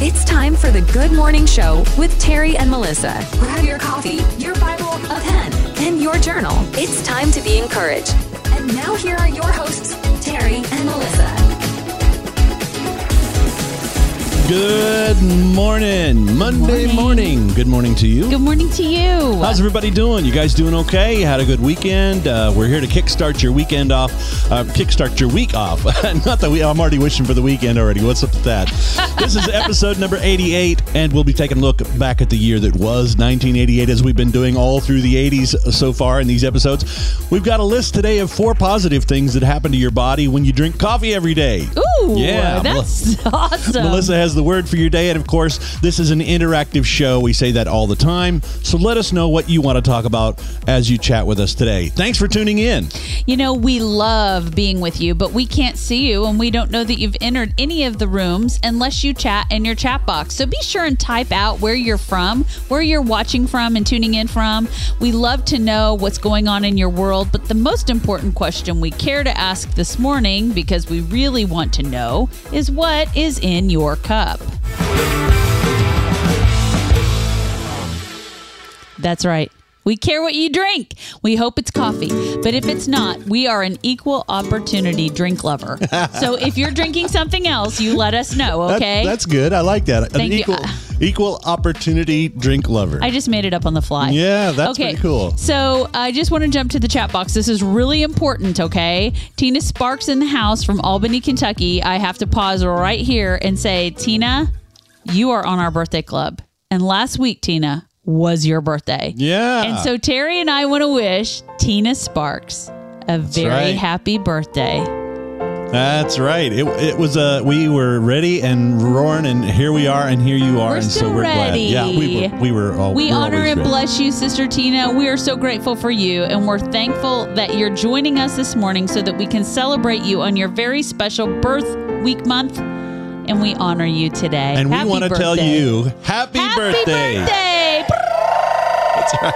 It's time for the Good Morning Show with Terry and Melissa. Grab your coffee, your Bible, a pen, and your journal. It's time to be encouraged. And now here are your hosts, Terry and Melissa. Good morning. Monday Morning. morning. Good morning to you. Good morning to you. How's everybody doing? You guys doing okay? You had a good weekend? Uh, we're here to kickstart your weekend off, uh, kickstart your week off. Not that we, I'm already wishing for the weekend already. What's up with that? this is episode number 88, and we'll be taking a look back at the year that was 1988 as we've been doing all through the 80s so far in these episodes. We've got a list today of four positive things that happen to your body when you drink coffee every day. Ooh, Yeah, that's awesome. Melissa has the word for your day. And of course, this is an interactive show. We say that all the time. So let us know what you want to talk about as you chat with us today. Thanks for tuning in. You know, we love being with you, but we can't see you and we don't know that you've entered any of the rooms unless you chat in your chat box. So be sure and type out where you're from, where you're watching from and tuning in from. We love to know what's going on in your world, but the most important question we care to ask this morning, because we really want to know, is what is in your cup? That's right. We care what you drink. We hope it's coffee. But if it's not, we are an equal opportunity drink lover. so if you're drinking something else, you let us know, That- okay? that's good. I like that. Thank An you. equal, equal opportunity drink lover. I just made it up on the fly. Yeah, that's okay. pretty cool. So I just want to jump to the chat box. This is really important, okay? Tina Sparks in the house from Albany, Kentucky. I have to pause right here and say, Tina, you are on our birthday club. And last week, Tina, was your birthday. Yeah. And so Terry and I want to wish Tina Sparks a very right. happy birthday. That's right. It, it was uh we were ready and roaring and here we are and here you are We're and so we're ready. glad. Yeah, we were we were all We honor and ready. bless you, Sister Tina. We are so grateful for you, and we're thankful that you're joining us this morning so that we can celebrate you on your very special birth week month. And we honor you today. And Happy we want to tell you happy, Happy birthday. birthday! That's right.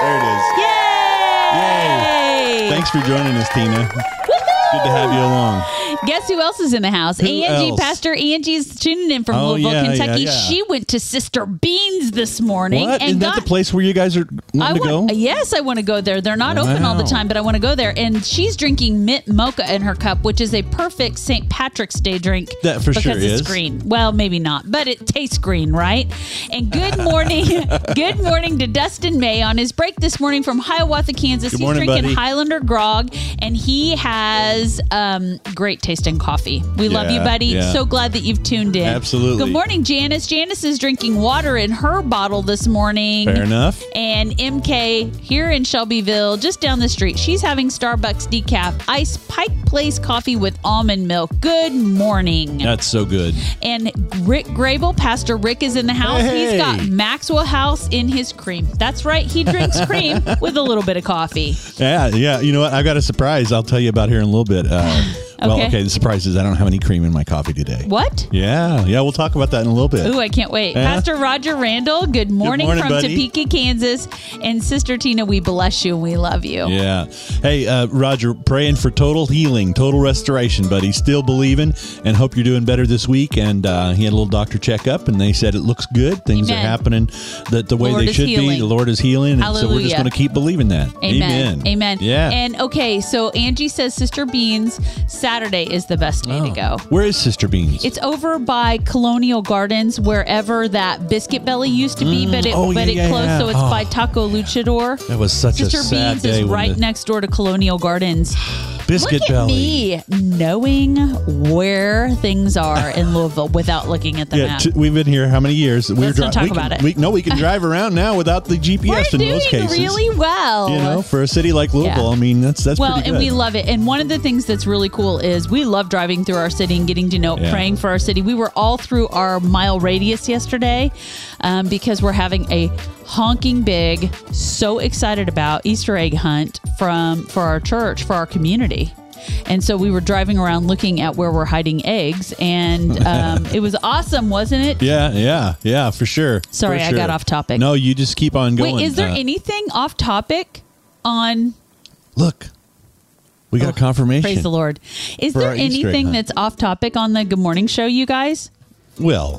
There it is. Yay! Thanks for joining us, Tina. Good to have you along. Guess who else is in the house? Who Angie, else? Pastor Angie's tuning in from Oh, Louisville, yeah, Kentucky. yeah, yeah. She went to Sister Beans this morning What? and Isn't got that the place where you guys are wanting I to go? want, yes, I want to go there. They're not open all the time, but I want to go there. And she's drinking mint mocha in her cup, which is a perfect St. Patrick's Day drink. That for because sure it's is. green. Well, maybe not, but it tastes green, right? And good morning, good morning to Dustin May on his break this morning from Hiawatha, Kansas. Good He's morning, drinking buddy. Highlander grog, and he has um, great tasting coffee. We love you, buddy. yeah. So glad that you've tuned in. Absolutely. Good morning, Janice. Janice is drinking water in her bottle this morning. Fair enough. And MK here in Shelbyville, just down the street, she's having Starbucks decaf ice Pike Place coffee with almond milk. Good morning. That's so good. And Rick Grable, Pastor Rick is in the house. Hey. He's got Maxwell House in his cream. That's right. He drinks cream with a little bit of coffee. Yeah, yeah. You know what? I've got a surprise. I'll tell you about here in a little bit. Uh, Well, Okay. okay. The surprise is I don't have any cream in my coffee today. What? Yeah, yeah. We'll talk about that in a little bit. Ooh, I can't wait. Pastor Roger Randall, good morning, morning, from buddy. Topeka, Kansas. And Sister Tina, we bless you and we love you. Yeah. Hey, uh, Roger, praying for total healing, total restoration, buddy. still believing and hope you're doing better this week. And uh, he had a little doctor checkup and they said it looks good. Things are happening that the way Lord they should be. The Lord is healing. And so we're just going to keep believing that. Amen. Amen. Yeah. And okay, so Angie says Sister Beans Saturday is the best day to oh. go. Where is Sister Beans? It's over by Colonial Gardens, wherever that Biscuit Belly used to be, mm. but it Oh, but yeah, it closed, yeah. so it's Oh. by Taco Luchador. that was such Sister a sad Beans day. is right the next door to Colonial Gardens. Biscuit Look Belly. me knowing where things are in Louisville without looking at the Yeah, map. t- we've been here how many years? We Let's not talk we can- about it. We, no, we can drive around now without the GPS We're in most cases. really well. you know, for a city like Louisville, Yeah. I mean, that's that's well, and we love it. And one of the things that's really cool is we love driving through our city and getting to know, Yeah. praying for our city. We were all through our mile radius yesterday um, because we're having a honking big, so excited about Easter egg hunt from for our church for our community. And so we were driving around looking at where we're hiding eggs, and um, it was awesome, wasn't it? Yeah, yeah, yeah, for sure. Sorry, For I got off topic. No, you just keep on going. Wait, is there Uh, anything off topic on Look, we got oh, confirmation. Praise the Lord. Is there our Easter egg anything that's off topic on the Good Morning Show, you guys? Well,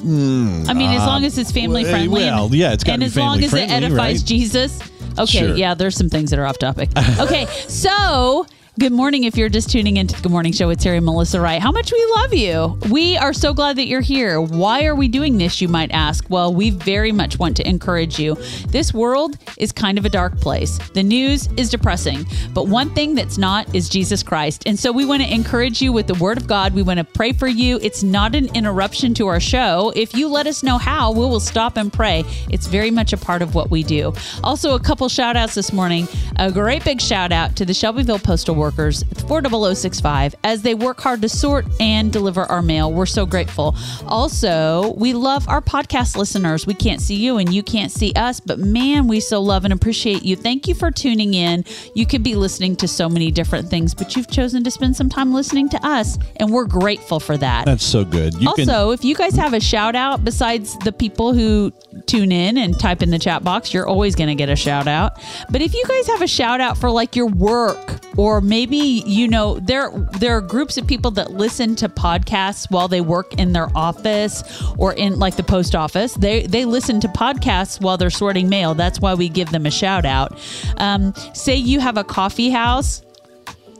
hmm, I mean, as long uh, as it's family well, friendly. well, and- yeah, it's gotta and be as long as it edifies right? Jesus. Okay, Sure. yeah, there's some things that are off topic. Okay, so good morning if you're just tuning into the Good Morning Show with Terry Melissa Wright. How much we love you. We are so glad that you're here. Why are we doing this, you might ask? Well, we very much want to encourage you. This world is kind of a dark place. The news is depressing, but one thing that's not is Jesus Christ. And so we want to encourage you with the Word of God. We want to pray for you. It's not an interruption to our show. If you let us know how, we will stop and pray. It's very much a part of what we do. Also, a couple shout outs this morning. A great big shout out to the Shelbyville Postal Workers, 40065, as they work hard to sort and deliver our mail. We're so grateful. Also, we love our podcast listeners. We can't see you and you can't see us, but man, we so love and appreciate you. Thank you for tuning in. You could be listening to so many different things, but you've chosen to spend some time listening to us, and we're grateful for that. That's so good. You can also, if you guys have a shout out besides the people who tune in and type in the chat box, you're always going to get a shout out. But if you guys have a shout out for like your work or maybe you know there there are groups of people that listen to podcasts while they work in their office or in like the post office. They they listen to podcasts while they're sorting mail. That's why we give them a shout out. Um, say you have a coffee house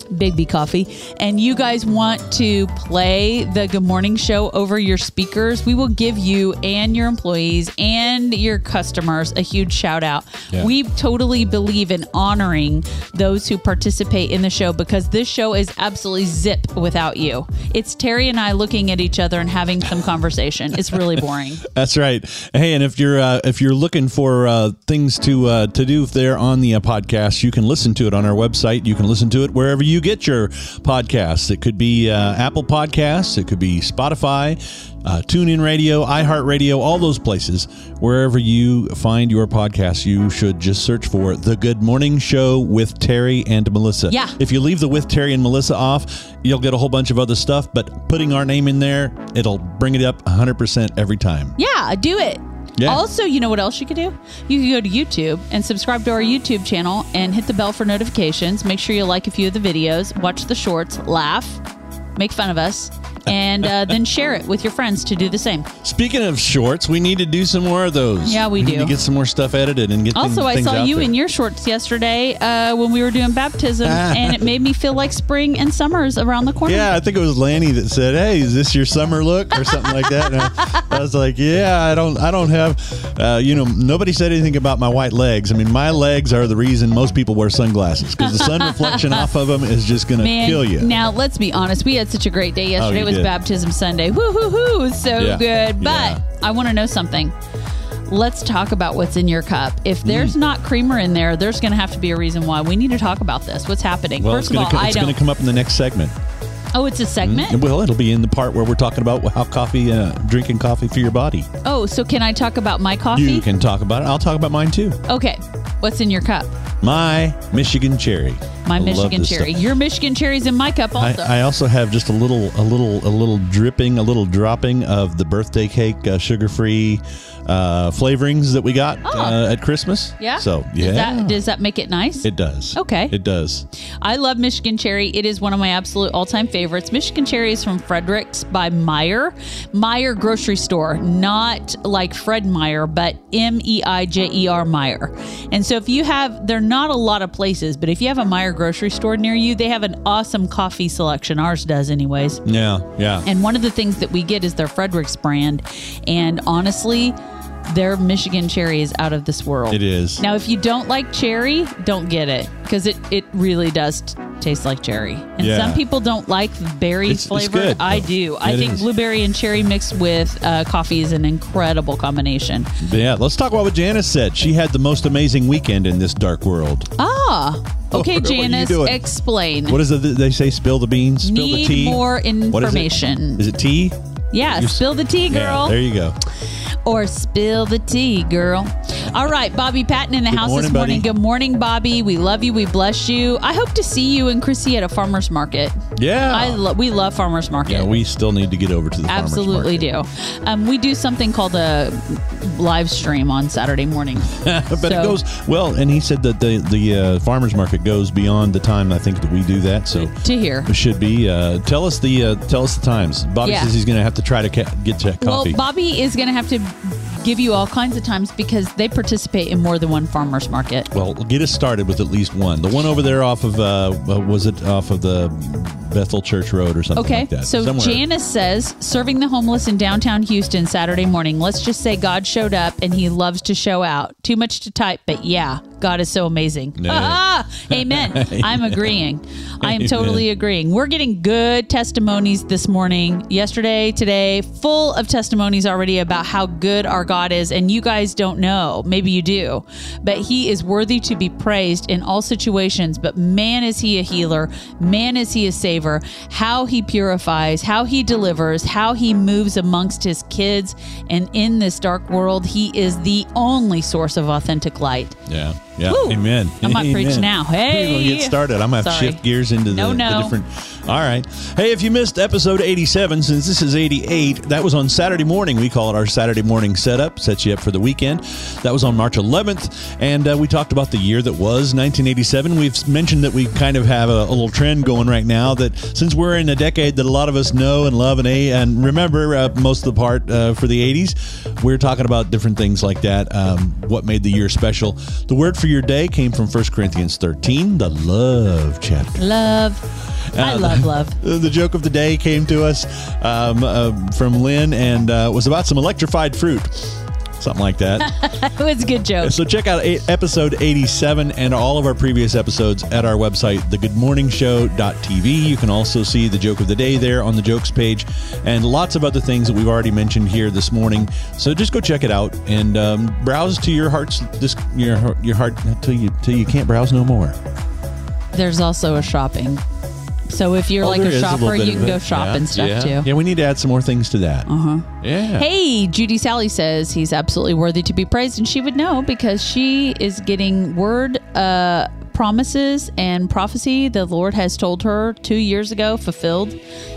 Big B Coffee, and you guys want to play the Good Morning Show over your speakers, we will give you and your employees and your customers a huge shout out. Yeah. We totally believe in honoring those who participate in the show because this show is absolutely zip without you. It's Terry and I looking at each other and having some conversation. It's really boring. That's right. Hey, and if you're uh, if you're looking for uh, things to uh, to do there on the uh, podcast, you can listen to it on our website. You can listen to it wherever you get your podcasts. It could be uh, Apple Podcasts. It could be Spotify, uh, TuneIn Radio, iHeartRadio, all those places. Wherever you find your podcast, you should just search for the Good Morning Show with Terry and Melissa. Yeah. If you leave the with Terry and Melissa off, you'll get a whole bunch of other stuff. But putting our name in there, it'll bring it up 100% every time. Yeah, do it. Yeah. Also, you know what else you could do? You could go to YouTube and subscribe to our YouTube channel and hit the bell for notifications. Make sure you like a few of the videos, watch the shorts, laugh, make fun of us, and uh, then share it with your friends to do the same. Speaking of shorts, we need to do some more of those. Yeah, we need do. to get some more stuff edited and get Also, things, I things saw you there. in your shorts yesterday uh, when we were doing baptism, and it made me feel like spring and summer's around the corner. Yeah, I think it was Lanny that said, "Hey, is this your summer look or something like that?" I, I was like, "Yeah, I don't, I don't have, uh, you know, nobody said anything about my white legs. I mean, my legs are the reason most people wear sunglasses because the sun reflection off of them is just going to kill you." now let's be honest. We had such a great day yesterday. you it was did. baptism Sunday. Woo hoo hoo! So Yeah. good. But Yeah. I want to know something. Let's talk about what's in your cup. Mm. If there's not creamer in there, there's going to have to be a reason why. We need to talk about this. What's happening? well, First it's of going all, I to don't. come up in the next segment. oh, it's a segment. Well, it'll be in the part where we're talking about how coffee, uh, drinking coffee for your body. Oh, so can I talk about my coffee? You can talk about it. I'll talk about mine too. Okay. What's in your cup? My Michigan cherry. My I Michigan cherry. stuff. Your Michigan cherry's in my cup I, also. I also have just a little, a little, a little dripping, a little dropping of the birthday cake uh, sugar-free uh, flavorings that we got Oh. uh, at Christmas. yeah. So yeah, Does that, does that make it nice? it does. Okay. It does. I love Michigan Cherry. It is one of my absolute all time favorites. Michigan Cherry is from Frederik's by Meijer. Meijer Grocery Store, not like Fred Meyer, but M E I J E R Meijer. And so if you have, there are not a lot of places, but if you have a Meijer grocery store near you, they have an awesome coffee selection. Ours does, anyways. Yeah, yeah. And one of the things that we get is their Frederik's brand. And honestly, their Michigan cherry is out of this world. It is. Now, if you don't like cherry, don't get it because it, it really does t- taste like cherry. And Yeah. some people don't like berry It's- it's flavor. good, I do. I think is. blueberry and cherry mixed with uh, coffee is an incredible combination. yeah. Let's talk about what Janice said. She had the most amazing weekend in this dark world. Ah, okay, What Janice, explain. What is it they say? Spill the beans. Spill Need the tea. more What is it? information. Is it tea? Yeah, You- spill the tea, Yeah, girl. there you go. or spill the tea, girl. All right, Bobby Patton in the house morning, this morning. buddy. Good morning, Bobby. We love you. We bless you. I hope to see you and Chrissy at a farmer's market. Yeah. I lo- we love farmer's market. yeah, we still need to get over to the farmer's Absolutely do. Um, we do something called a live stream on Saturday morning. but So- it goes well, and he said that the the uh, farmers market goes beyond the time I think that we do that. So to hear. it should be. Uh, tell us the uh, tell us the times. Bobby Yeah. says he's going to have to try to ca- get to coffee. Well, Bobby is going to have to give you all kinds of times because they participate in more than one farmer's market. Well, get us started with at least one. The one over there off of uh, uh, was it off of the Bethel Church Road or something Okay, like that? so Somewhere. Janice says serving the homeless in downtown Houston Saturday morning. Let's just say God showed up and he loves to show out. Too much to type, but yeah, God is so amazing. Yeah. Ah, amen. I'm agreeing. I am totally agreeing. We're getting good testimonies this morning, yesterday, today, full of testimonies already about how good our God is. And you guys don't know. Maybe you do. But he is worthy to be praised in all situations. But man, is he a healer. Man, is he a saver. How he purifies, how he delivers, how he moves amongst his kids. And in this dark world, he is the only source of authentic light. Yeah. Yeah. Woo. Amen. I might preach now. We're gonna get started. I'm gonna have Sorry. shift gears into the, No, the different. All right. Hey, if you missed episode 87, since this is 88, that was on Saturday morning. We call it our Saturday morning setup. Sets you up for the weekend. That was on March 11th, and uh, we talked about the year that was 1987. We've mentioned that we kind of have a, a little trend going right now. That since we're in a decade that a lot of us know and love and a and remember uh, most of the part uh, for the 80s, we're talking about different things like that. Um, what made the year special? The word for your day came from 1 Corinthians 13, the love chapter. Love. I Uh, love love. Uh, The joke of the day came to us um, uh, from Lynn and uh, was about some electrified fruit. Something like that. It was a good joke. so check out eight, episode 87 and all of our previous episodes at our website, thegoodmorningshow.tv. You can also see the joke of the day there on the jokes page and lots of other things that we've already mentioned here this morning. So just go check it out and um, browse to your heart's this your your heart till you till you can't browse no more. There's also a shopping. So if you're Oh, like there a is little shopper, bit you of can it. go shop Yeah, and stuff yeah. too. Yeah, we need to add some more things to that. Uh huh. Yeah. Hey, Judy Sally says he's absolutely worthy to be praised, and she would know because she is getting word uh, promises and prophecy the Lord has told her two years ago fulfilled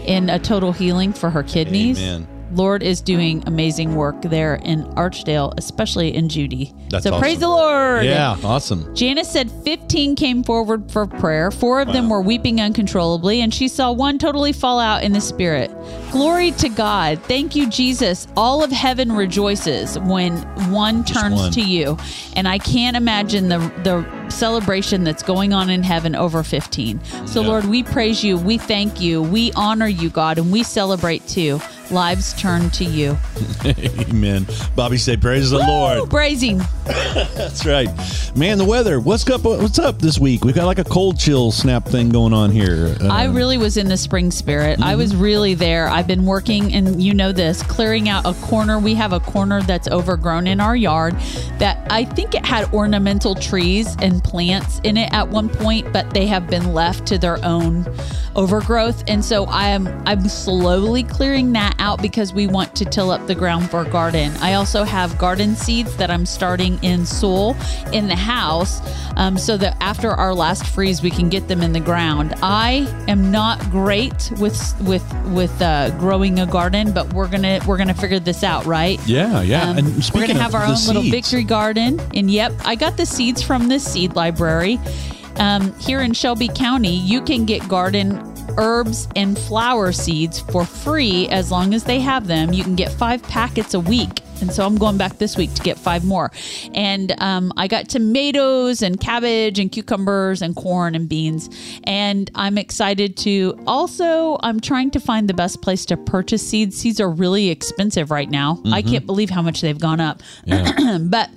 in a total healing for her kidneys. Amen. Lord is doing amazing work there in Archdale, especially in Judy. That's so praise the Lord. Yeah, awesome. Janice said 15 came forward for prayer. Four of them were weeping uncontrollably, and she saw one totally fall out in the spirit. Glory to God. Thank you, Jesus. All of heaven rejoices when one turns one. to you. And I can't imagine the, the celebration that's going on in heaven over 15. So, Yeah. Lord, we praise you. We thank you. We honor you, God, and we celebrate too. Lives turn to you. Amen. Bobby said, "Praise the Woo! Lord." Praising. That's right, man. The weather. What's up? What's up this week? We've got like a cold chill snap thing going on here. Uh, I really was in the spring spirit. I was really there. I've been working, and you know this, clearing out a corner. We have a corner that's overgrown in our yard that I think it had ornamental trees and plants in it at one point, but they have been left to their own overgrowth. And so I am I'm slowly clearing that out because we want to till up the ground for a garden. I also have garden seeds that I'm starting in soil in the house, um, so that after our last freeze, we can get them in the ground. I am not great with with with uh, growing a garden, but we're gonna we're gonna figure this out, right? Yeah, yeah. Um, and we're gonna have our the own little victory garden, and yep, I got the seeds from this seed library. Um, here in Shelby County, you can get garden herbs and flower seeds for free as long as they have them. You can get five packets a week. And so I'm going back this week to get five more. And um, I got tomatoes and cabbage and cucumbers and corn and beans. And I'm excited to also, I'm trying to find the best place to purchase seeds. Seeds are really expensive right now. I can't believe how much they've gone up. but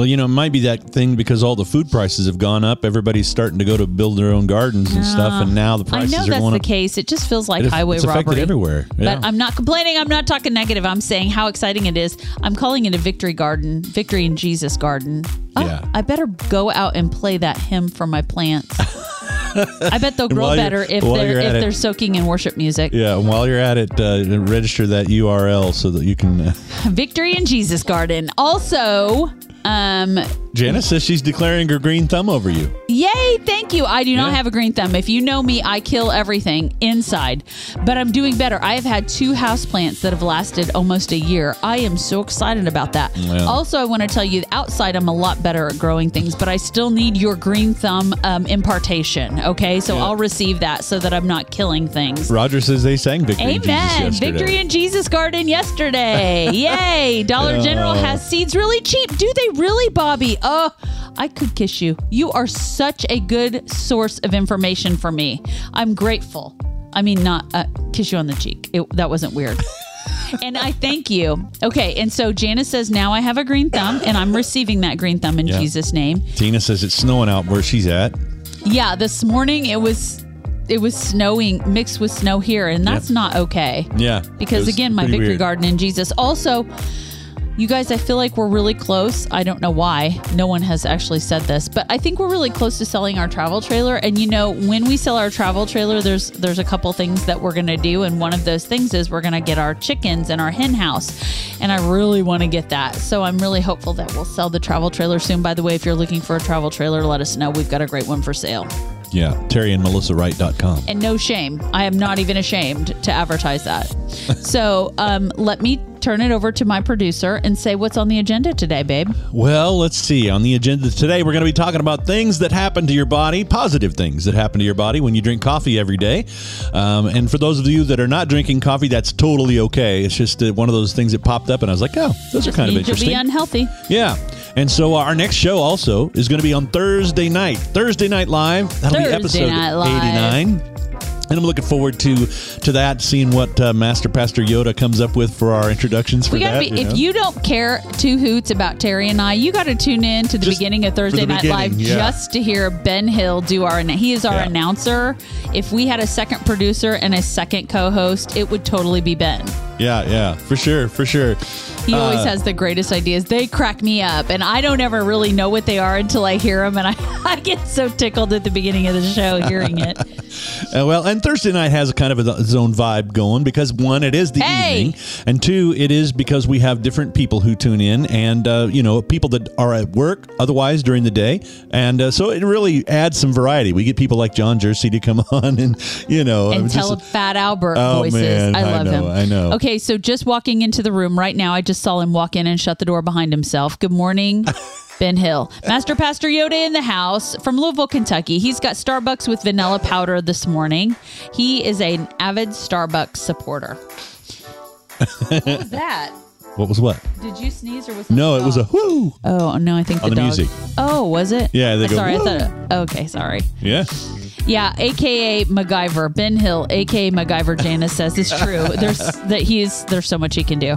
Well, you know, it might be that thing because all the food prices have gone up. Everybody's starting to go to build their own gardens and stuff, and now the I prices know are that's going the up. case. It just feels like It highway it's affected robbery everywhere. Yeah. But I'm not complaining. I'm not talking negative. I'm saying how exciting it is. I'm calling it a victory garden, victory in Jesus garden. Oh, Yeah. I better go out and play that hymn for my plants. I bet they'll grow while you're- better if while they're you're if at it- they're soaking in worship music. Yeah, and while you're at it, uh, register that URL so that you can. Uh, Victory in Jesus garden. Also, Um, Janice says she's declaring her green thumb over you. Yay, thank you. I do not Yeah. have a green thumb. If you know me, I kill everything inside, but I'm doing better. I have had two houseplants that have lasted almost a year. I am so excited about that. Well. Also, I want to tell you outside, I'm a lot better at growing things, but I still need your green thumb um, impartation. Okay, so Yeah. I'll receive that so that I'm not killing things. Roger says they sang Victory in Jesus Amen. yesterday. Victory in Jesus Garden yesterday. Yay. Dollar General has seeds really cheap. Do they really, Bobby? Oh, I could kiss you. You are such a good source of information for me. I'm grateful. I mean, not uh, kiss you on the cheek. It, that wasn't weird. and I thank you. Okay. And so Janice says, now I have a green thumb, and I'm receiving that green thumb in Yeah. Jesus' name. Tina says it's snowing out where she's at. Yeah, this morning it was. It was snowing mixed with snow here, and that's not okay. Yeah. because again my victory weird. garden in jesus also you guys i feel like we're really close. I don't know why. No one has actually said this but i think we're really close to selling our travel trailer. And you know when we sell our travel trailer there's there's a couple things that we're to do. And one of those things is we're to get our chickens and our hen house. And i really want to get that. So i'm really hopeful that we'll sell the travel trailer soon. By the way if you're looking for a travel trailer let us know. We've got a great one for sale Yeah. Terry and Melissa MelissaWright.com. and no shame. I am not even ashamed to advertise that. so um, let me turn it over to my producer and say what's on the agenda today, babe. Well, let's see. On the agenda today, we're going to be talking about things that happen to your body, positive things that happen to your body when you drink coffee every day. Um, and for those of you that are not drinking coffee, that's totally okay. It's just uh, one of those things that popped up, and I was like, oh, those are kind of Need to interesting. be unhealthy. Yeah. And so our next show also is going to be on Thursday night. Thursday Night Live. That'll be episode Night Live. 89. And I'm looking forward to to that, seeing what uh, Master Pastor Yoda comes up with for our introductions for that. be. know? If you don't care two hoots about Terry and I, you got to tune in to the Just beginning of Thursday Night Live yeah. just to hear Ben Hill do our. He is our Yeah. announcer. If we had a second producer and a second co-host, it would totally be Ben. Yeah, yeah, for sure, for sure. He always Uh, has the greatest ideas. They crack me up, and I don't ever really know what they are until I hear them, and I, I get so tickled at the beginning of the show hearing it. Uh, well, and Thursday night has a kind of a, its own vibe going because one, it is the Hey! evening, and two, it is because we have different people who tune in, and uh, you know, people that are at work otherwise during the day, and uh, so it really adds some variety. We get people like John Jersey to come on, and you know, and I'm tell just- Fat Albert Oh, voices. man, I I love know, him. I know. Okay, so just walking into the room right now, I just saw him walk in and shut the door behind himself. Good morning. Ben Hill, Master Pastor Yoda in the house from Louisville, Kentucky. He's got Starbucks with vanilla powder this morning. He is an avid Starbucks supporter. what was that? what was what? Did you sneeze or was that No, it was a whoo. Oh no, I think On the, the dog. music. Oh, was it? Yeah, they go, Sorry. I thought. okay, sorry. Yeah, Yeah, aka MacGyver. Ben Hill, aka MacGyver. Janice says it's true. There's that he's there's so much he can do.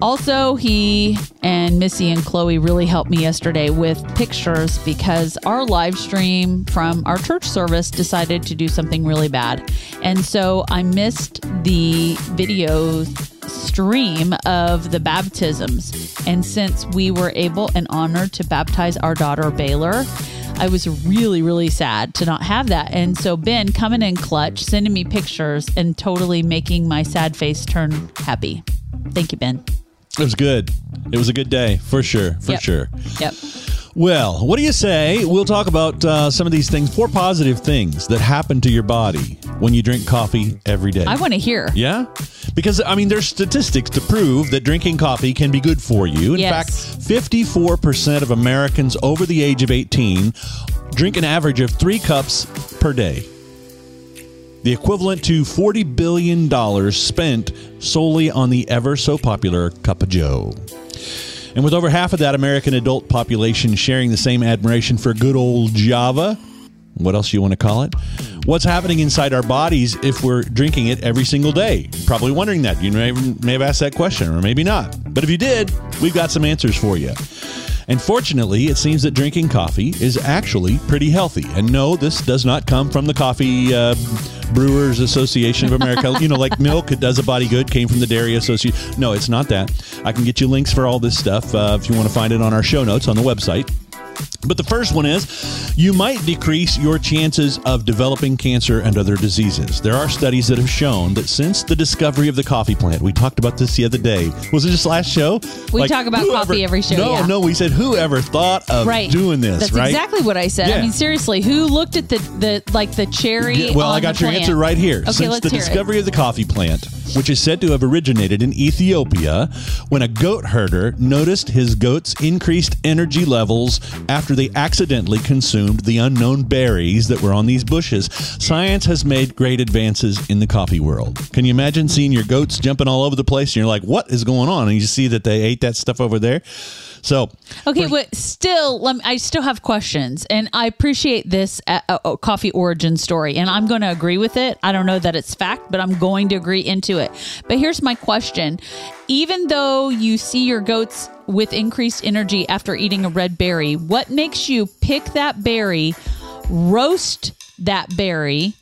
Also, he and Missy and Chloe really helped me yesterday with pictures because our live stream from our church service decided to do something really bad. And so I missed the video stream of the baptisms. And since we were able and honored to baptize our daughter Baylor, I was really, really sad to not have that. And so Ben coming in clutch, sending me pictures and totally making my sad face turn happy. Thank you, Ben. It was good. It was a good day for sure, for Yep. sure. Yep. Well, what do you say? We'll talk about uh, some of these things, four positive things that happen to your body when you drink coffee every day. I want to hear. yeah? Because, I mean, there's statistics to prove that drinking coffee can be good for you. In Yes. fact, 54% of Americans over the age of 18 drink an average of three cups per day. The equivalent to $40 billion spent solely on the ever so popular Cup of Joe. And with over half of that American adult population sharing the same admiration for good old Java, what else you want to call it? What's happening inside our bodies if we're drinking it every single day? Probably wondering that. You may have asked that question, or maybe not. But if you did, we've got some answers for you. And fortunately, it seems that drinking coffee is actually pretty healthy. And no, this does not come from the Coffee uh, Brewers Association of America. you know, like milk, it does a body good, came from the Dairy Association. No, it's not that. I can get you links for all this stuff uh, if you want to find it on our show notes on the website. But the first one is you might decrease your chances of developing cancer and other diseases. There are studies that have shown that since the discovery of the coffee plant, we talked about this the other day. Was it just last show? We talk about coffee every show, No, yeah. no, we said whoever thought of Right. doing this, That's right? exactly what I said. Yeah. I mean, seriously, who looked at the, the like the cherry? Yeah, well, I got the your plant? answer right here. Okay, Since let's the discovery of the coffee plant, which is said to have originated in Ethiopia, when a goat herder noticed his goats increased energy levels after they accidentally consumed the unknown berries that were on these bushes, science has made great advances in the coffee world. Can you imagine seeing your goats jumping all over the place and you're like, what is going on? And you see that they ate that stuff over there. So, Okay, but still, let me, I still have questions, and I appreciate this uh, uh, coffee origin story, and I'm going to agree with it. I don't know that it's fact, but I'm going to agree into it. But here's my question: Even though you see your goats with increased energy after eating a red berry, what makes you pick that berry, roast that berry?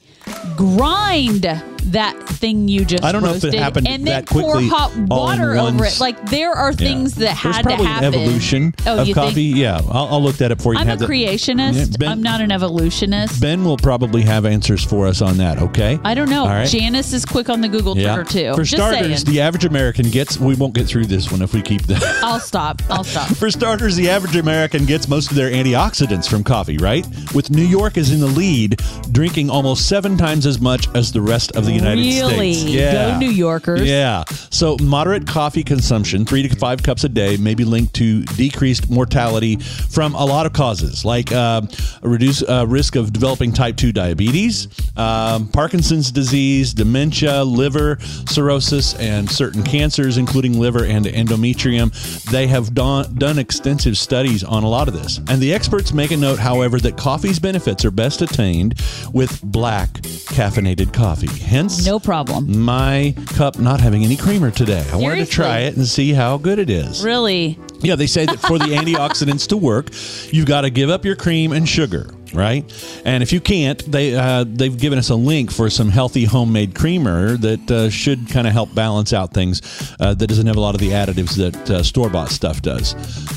Grind that thing you just I don't know if it happened and then that quickly pour hot water over it. Like there are things that There's had probably to happen. an evolution oh, of you coffee. Think? Yeah, I'll, I'll look that up for you. I'm a creationist. Yeah, Ben- I'm not an evolutionist. Ben will probably have answers for us on that. Okay. I don't know. Right. Janice is quick on the Google Twitter too. For Just starters, saying. the average American gets. We won't get through this one if we keep the. I'll stop. I'll stop. For starters, the average American gets most of their antioxidants from coffee, right? With New York is in the lead, drinking almost seven times as much as the rest of the United Really? States. Yeah. Go New Yorkers. Yeah. So moderate coffee consumption, three to five cups a day, may be linked to decreased mortality from a lot of causes, like uh, a reduced uh, risk of developing type 2 diabetes, um, Parkinson's disease, dementia, liver cirrhosis, and certain cancers, including liver and endometrium. They have done, done extensive studies on a lot of this. And the experts make a note, however, that coffee's benefits are best attained with black caffeinated coffee. Hence, No problem. my cup not having any creamer today. I wanted to try it and see how good it is. Really? Yeah, they say that for the antioxidants to work, you've got to give up your cream and sugar, right? And if you can't, they uh, they've given us a link for some healthy homemade creamer that uh, should kind of help balance out things uh, that doesn't have a lot of the additives that uh, store bought stuff does.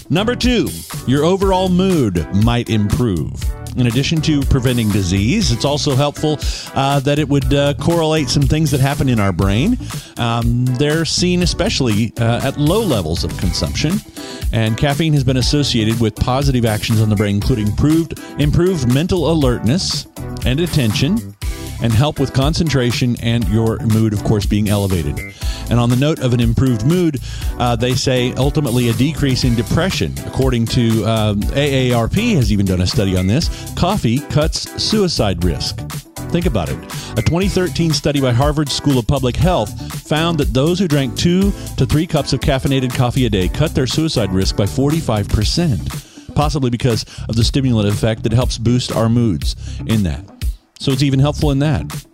Number two, your overall mood might improve. In addition to preventing disease, it's also helpful uh, that it would uh, correlate some things that happen in our brain. Um, they're seen especially uh, at low levels of consumption. And caffeine has been associated with positive actions on the brain, including improved, improved mental alertness and attention, and help with concentration and your mood, of course, being elevated. And on the note of an improved mood, uh, they say ultimately a decrease in depression. According to um, AARP, has even done a study on this. Coffee cuts suicide risk. Think about it. A 2013 study by Harvard School of Public Health found that those who drank two to three cups of caffeinated coffee a day cut their suicide risk by 45%, possibly because of the stimulant effect that helps boost our moods in that. So it's even helpful in that.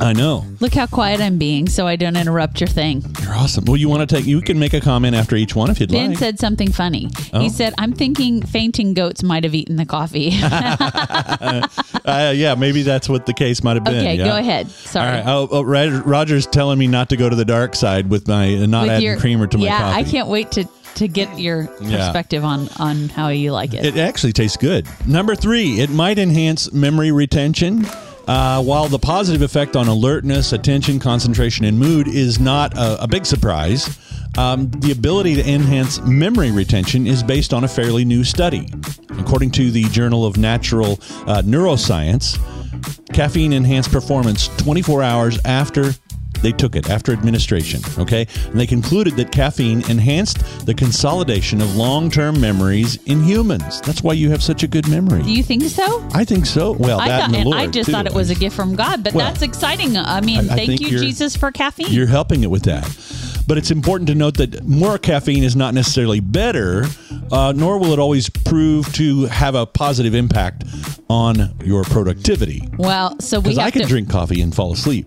I know. Look how quiet I'm being, so I don't interrupt your thing. You're awesome. Well, you want to take, you can make a comment after each one if you'd Ben like. Ben said something funny. Oh. He said, "I'm thinking fainting goats might have eaten the coffee." uh, yeah, maybe that's what the case might have been. okay, yeah. go ahead. Sorry. All right. Oh, oh, Roger's telling me not to go to the dark side with my uh, not With adding your- creamer to my yeah, coffee. I can't wait to to get your Yeah. perspective on on how you like it. It actually tastes good. Number three, it might enhance memory retention. Uh, while the positive effect on alertness, attention, concentration, and mood is not a, a big surprise, um, the ability to enhance memory retention is based on a fairly new study. According to the Journal of Natural uh, Neuroscience, caffeine enhanced performance 24 hours after they took it after administration. Okay, and they concluded that caffeine enhanced the consolidation of long-term memories in humans. That's why you have such a good memory. Do you think so? I think so. Well, I that thought, Lord I just too. thought it was a gift from God, but Well, that's exciting. I mean, I- I thank you, Jesus, for caffeine. You're helping it with that. But it's important to note that more caffeine is not necessarily better, uh, nor will it always prove to have a positive impact on your productivity. well, so we I can to. drink coffee and fall asleep.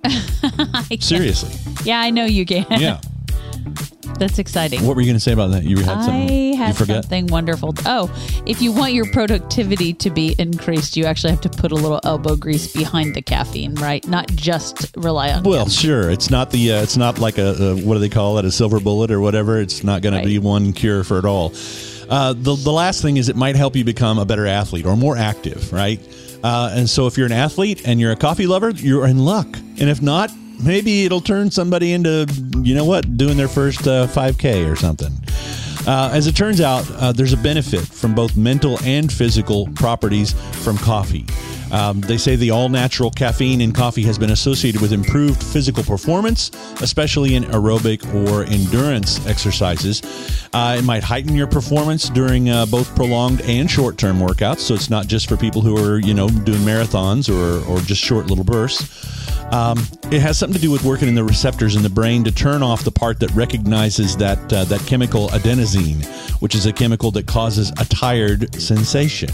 Seriously. Yeah, I know you can. Yeah. that's exciting. What were you going to say about that? You had something. I you forget? something wonderful. Oh, if you want your productivity to be increased, you actually have to put a little elbow grease behind the caffeine, right? Not just rely on. Well, sure. It's not the. Uh, it's not like a, a what do they call it? A silver bullet or whatever. It's not going Right. to be one cure for it all. Uh, the, the last thing is it might help you become a better athlete or more active, right? Uh, and so if you're an athlete and you're a coffee lover, you're in luck. And if not, maybe it'll turn somebody into, you know what, doing their first uh, 5K or something. Uh, as it turns out, uh, there's a benefit from both mental and physical properties from coffee. Um, they say the all natural caffeine in coffee has been associated with improved physical performance, especially in aerobic or endurance exercises. Uh, it might heighten your performance during uh, both prolonged and short term workouts. So it's not just for people who are, you know, doing marathons or, or just short little bursts. Um, it has something to do with working in the receptors in the brain to turn off the part that recognizes that uh, that chemical adenosine, which is a chemical that causes a tired sensation.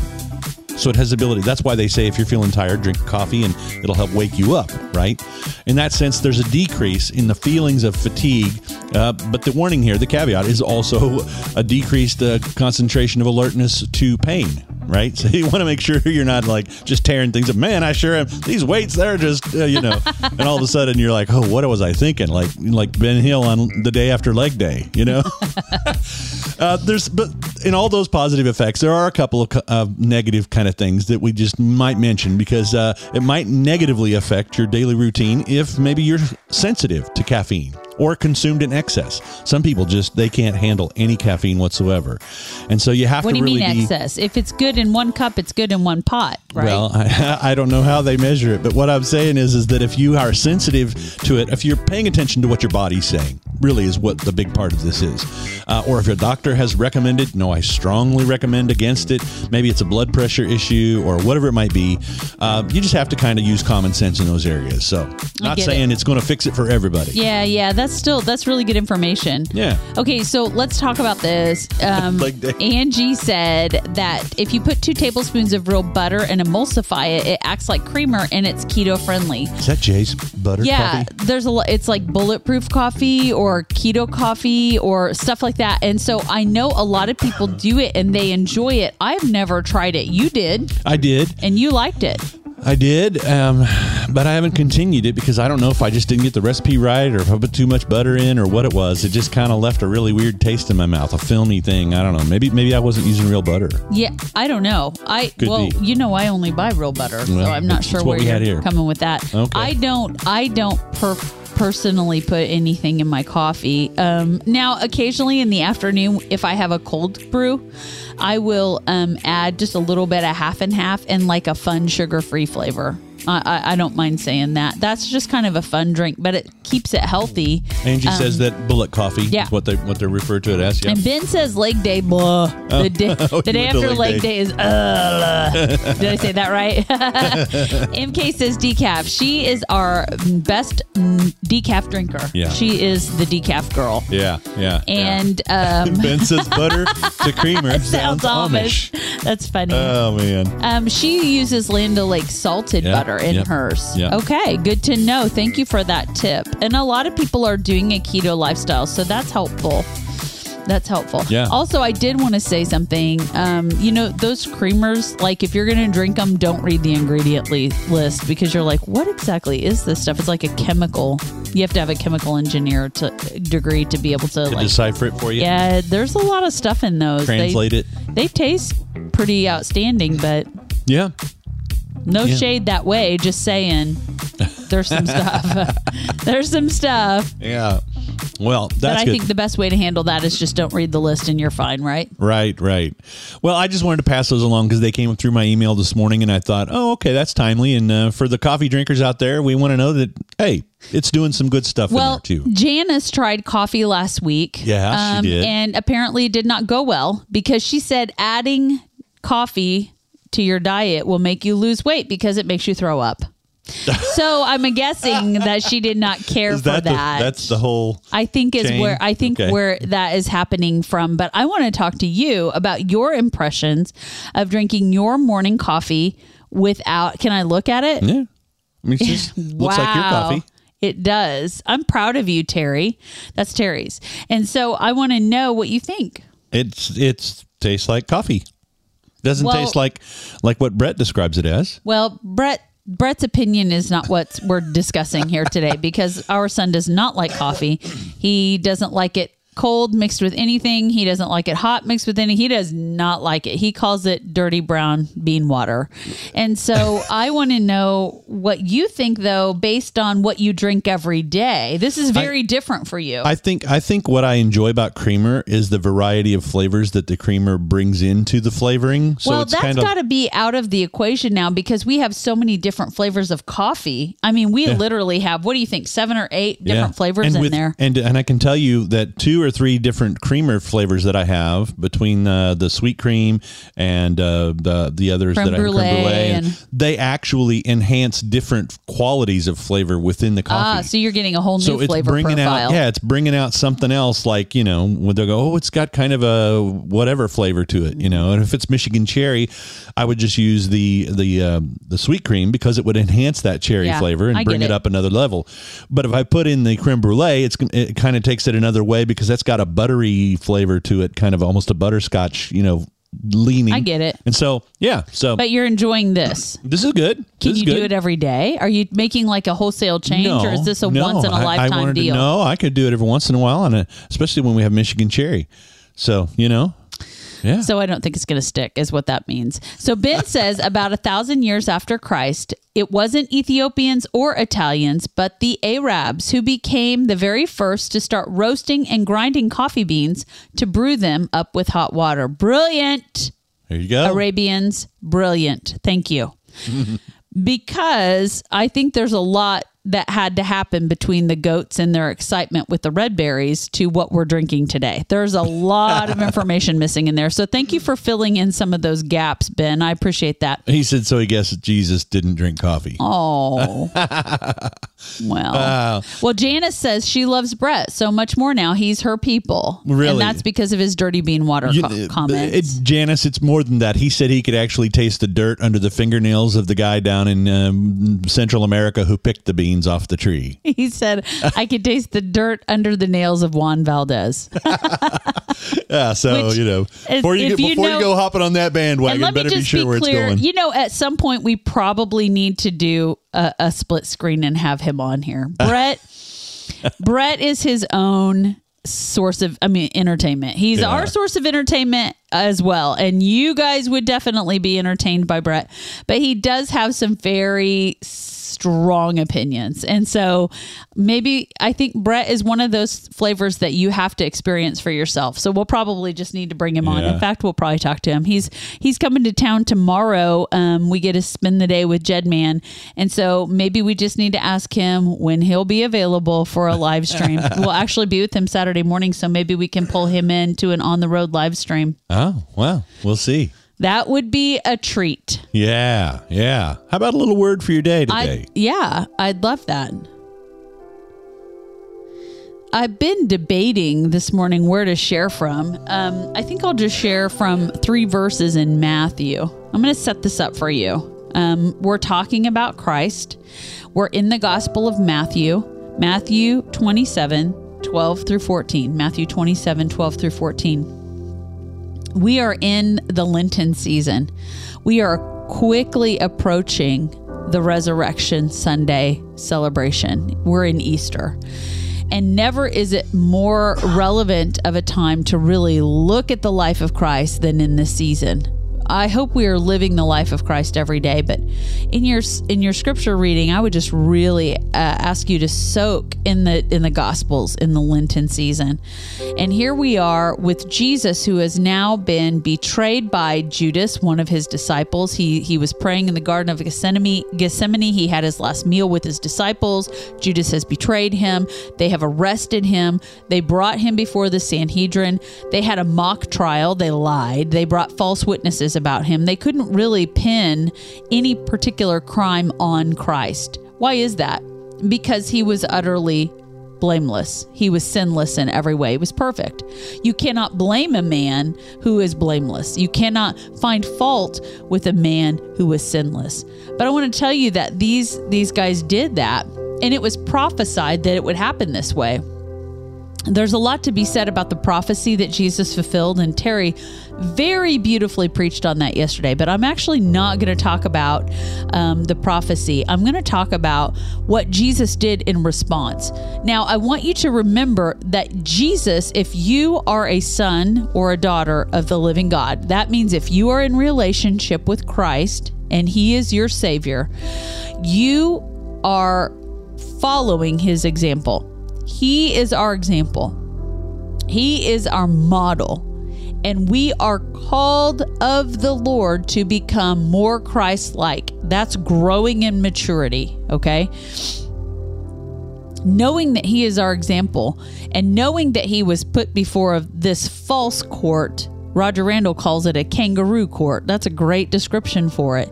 So it has ability. That's why they say if you're feeling tired, drink coffee and it'll help wake you up, right? In that sense, there's a decrease in the feelings of fatigue. Uh, but the warning here, the caveat, is also a decreased uh, concentration of alertness to pain, right? So you want to make sure you're not like just tearing things up. Man, I sure am. These weights, they're just, uh, you know, and all of a sudden you're like, oh, what was I thinking? Like, like Ben Hill on the day after leg day, you know? Uh, there's, but in all those positive effects, there are a couple of uh, negative kind of things that we just might mention because uh, it might negatively affect your daily routine if maybe you're sensitive to caffeine or consumed in excess. Some people just they can't handle any caffeine whatsoever, and so you have What to do you really mean be. excess? If it's good in one cup, it's good in one pot, right? Well, I, I don't know how they measure it, but what I'm saying is, is that if you are sensitive to it, if you're paying attention to what your body's saying, really is what the big part of this is. Uh, or if your doctor has recommended, no, I strongly recommend against it. Maybe it's a blood pressure issue or whatever it might be. Uh, you just have to kind of use common sense in those areas. So, not saying it's going to fix it for everybody. yeah, yeah, that's still that's really good information. Yeah. Okay, so let's talk about this. Um, day. Angie said that if you put two tablespoons of real butter and emulsify it, it acts like creamer and it's keto friendly. Is that Jay's butter Yeah, coffee? there's a lot. It's like bulletproof coffee or keto coffee or stuff like that. And so I know a lot of people do it and they enjoy it. I've never tried it. You did, I did. and you liked it. I did, um, but I haven't continued it because I don't know if I just didn't get the recipe right or if I put too much butter in or what it was. It just kind of left a really weird taste in my mouth, a filmy thing. I don't know. Maybe maybe I wasn't using real butter. Yeah, I don't know. I Could well, be. you know, I only buy real butter, so I'm not sure what where we you're coming with that. Okay. I don't. I don't per- personally put anything in my coffee. Um, now, occasionally in the afternoon, if I have a cold brew, I will um, add just a little bit of half and half and like a fun sugar-free flavor. I, I, I don't mind saying that. That's just kind of a fun drink, but it keeps it healthy. Angie says that bullet coffee Um, yeah. is what they what they refer to it as. Yeah. And Ben says leg day, blah. The day, Oh, the day after leg leg day. day, is, uh, did I say that right? MK says decaf. She is our best decaf drinker. Yeah. She is the decaf girl. yeah, yeah. And um, Ben says butter to creamer sounds sounds Amish. Amish. That's funny. Oh man. Um, she uses Land O'Lakes salted Yeah, butter in yep, hers. yeah. Okay, good to know. Thank you for that tip. And a lot of people are doing a keto lifestyle, so that's helpful. That's helpful. Yeah. Also, I did want to say something. Um, you know, those creamers, like if you're going to drink them, don't read the ingredient li- list because you're like, what exactly is this stuff? It's like a chemical. You have to have a chemical engineer to degree to be able to, To like, decipher it for you. yeah, there's a lot of stuff in those. They- Translate it. They taste pretty outstanding, but Yeah. No Yeah. shade that way. Just saying, there's some stuff. there's some stuff. Yeah. Well, that's but I good. think the best way to handle that is just don't read the list and you're fine, right? Right, right. Well, I just wanted to pass those along because they came through my email this morning, and I thought, oh, okay, that's timely. And uh, for the coffee drinkers out there, we want to know that hey, it's doing some good stuff Well, too. Janice tried coffee last week. um, Yeah, she did. And apparently it did not go well because she said adding coffee to your diet will make you lose weight because it makes you throw up. so I'm guessing that she did not care Is for that, that. The, that's the whole. I think is chain? where I think Okay. where that is happening from. But I want to talk to you about your impressions of drinking your morning coffee without. Can I look at it? Yeah, I mean, it just looks like your coffee. It does. I'm proud of you, Terry. That's Terry's. And so I want to know what you think. It's it's tastes like coffee. Doesn't Well- taste like like what Brett describes it as. Well, Brett Brett's opinion is not what we're discussing here today because our son does not like coffee. He doesn't like it cold mixed with anything. He doesn't like it hot mixed with any. He does not like it. He calls it dirty brown bean water. And so I want to know what you think, though, based on what you drink every day. This is very different for you. I think I think what I enjoy about creamer is the variety of flavors that the creamer brings into the flavoring. So well, it's that's kind of got to be out of the equation now because we have so many different flavors of coffee. I mean, we literally have what do you think, seven or eight different flavors and in with- there? And and I can tell you that two or three different creamer flavors that I have between uh, the sweet cream and uh, the the others Creme that I have creme brulee, and and- they actually enhance different qualities of flavor within the coffee. Ah, so you're getting a whole new so it's flavor bringing profile. out yeah it's bringing out something else like you know when they'll go oh it's got kind of a whatever flavor to it you know and if it's michigan cherry i would just use the the uh, the sweet cream because it would enhance that cherry Yeah, flavor and I bring it. it. up another level but if i put in the creme brulee it's it kind of takes it another way because that's got a buttery flavor to it kind of almost a butterscotch you know leaning I get it. and so yeah so But you're enjoying this. this is good Can This you good. do it every day? Are you making like a wholesale change, or is this a no, once in a I- I lifetime wanted to- deal? no, I could do it every once in a while, and uh, especially when we have Michigan cherry. So you know, yeah. So I don't think it's going to stick, is what that means. So Ben says about a thousand years after Christ, it wasn't Ethiopians or Italians, but the Arabs who became the very first to start roasting and grinding coffee beans to brew them up with hot water. Brilliant. there you go. Arabians, brilliant. Thank you. because I think there's a lot that had to happen between the goats and their excitement with the red berries to what we're drinking today. There's a lot of information missing in there. So thank you for filling in some of those gaps, Ben. I appreciate that. He said so. He guessed Jesus didn't drink coffee. Oh. well. Well, Janice says she loves Brett so much more now. He's her people. Really? And that's because of his dirty bean water You- co- comments. It's Janice. It's more than that. He said he could actually taste the dirt under the fingernails of the guy down in um, Central America who picked the beans off the tree. he said, I could taste the dirt under the nails of Juan Valdez. Yeah. So Which, you know, before you get, you before know- you go hopping on that bandwagon, better be sure be where clear. it's going. You know, at some point we probably need to do a, a split screen and have him on here. Brett, Brett is his own source of, I mean, entertainment. He's Yeah. our source of entertainment as well, and you guys would definitely be entertained by Brett. But he does have some very strong opinions, and so maybe I think Brett is one of those flavors that you have to experience for yourself. So we'll probably just need to bring him on. Yeah. In fact, we'll probably talk to him. He's he's coming to town tomorrow. Um, we get to spend the day with Jedman, and so maybe we just need to ask him when he'll be available for a live stream. we'll actually be with him Saturday morning, so maybe we can pull him in to an on the road live stream. oh well, we'll see. That would be a treat. Yeah, yeah. How about a little word for your day I today? yeah, I'd love that. I've been debating this morning where to share from. Um, I think I'll just share from three verses in Matthew. I'm going to set this up for you. Um, we're talking about Christ. We're in the Gospel of Matthew, Matthew 27, 12 through 14. Matthew 27, 12 through 14 we are in the Lenten season. We are quickly approaching the Resurrection Sunday celebration. We're in Easter. And never is it more relevant of a time to really look at the life of Christ than in this season. I hope we are living the life of Christ every day, but in your in your scripture reading, I would just really uh, ask you to soak in the in the Gospels in the Lenten season. And here we are with Jesus, who has now been betrayed by Judas, one of his disciples. He he was praying in the Garden of Gethsemane. Gethsemane. He had his last meal with his disciples. Judas has betrayed him. They have arrested him. They brought him before the Sanhedrin. They had a mock trial. They lied. They brought false witnesses about him. They couldn't really pin any particular crime on Christ. Why is that? Because he was utterly blameless. He was sinless in every way. He was perfect. You cannot blame a man who is blameless. You cannot find fault with a man who is sinless. But I want to tell you that these these guys did that and it was prophesied that it would happen this way. There's a lot to be said about the prophecy that Jesus fulfilled, and Terry very beautifully preached on that yesterday. But I'm actually not going to talk about um, the prophecy. I'm going to talk about what Jesus did in response. Now, I want you to remember that Jesus, if you are a son or a daughter of the living God, that means if you are in relationship with Christ and He is your Savior, you are following His example. He is our example. He is our model. And we are called of the Lord to become more Christ like. That's growing in maturity, okay? Knowing that He is our example and knowing that He was put before this false court Roger Randall calls it a kangaroo court. That's a great description for it.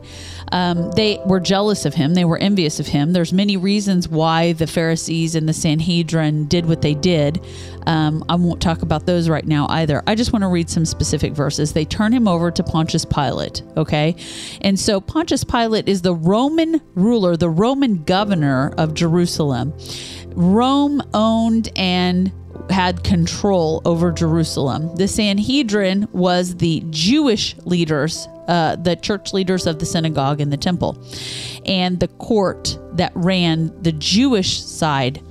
Um, they were jealous of him. They were envious of him. There's many reasons why the Pharisees and the Sanhedrin did what they did. Um, I won't talk about those right now either. I just want to read some specific verses. They turn him over to Pontius Pilate. Okay, and so Pontius Pilate is the Roman ruler, the Roman governor of Jerusalem. Rome owned and had control over Jerusalem. The Sanhedrin was the Jewish leaders, uh, the church leaders of the synagogue and the temple, and the court that ran the Jewish side.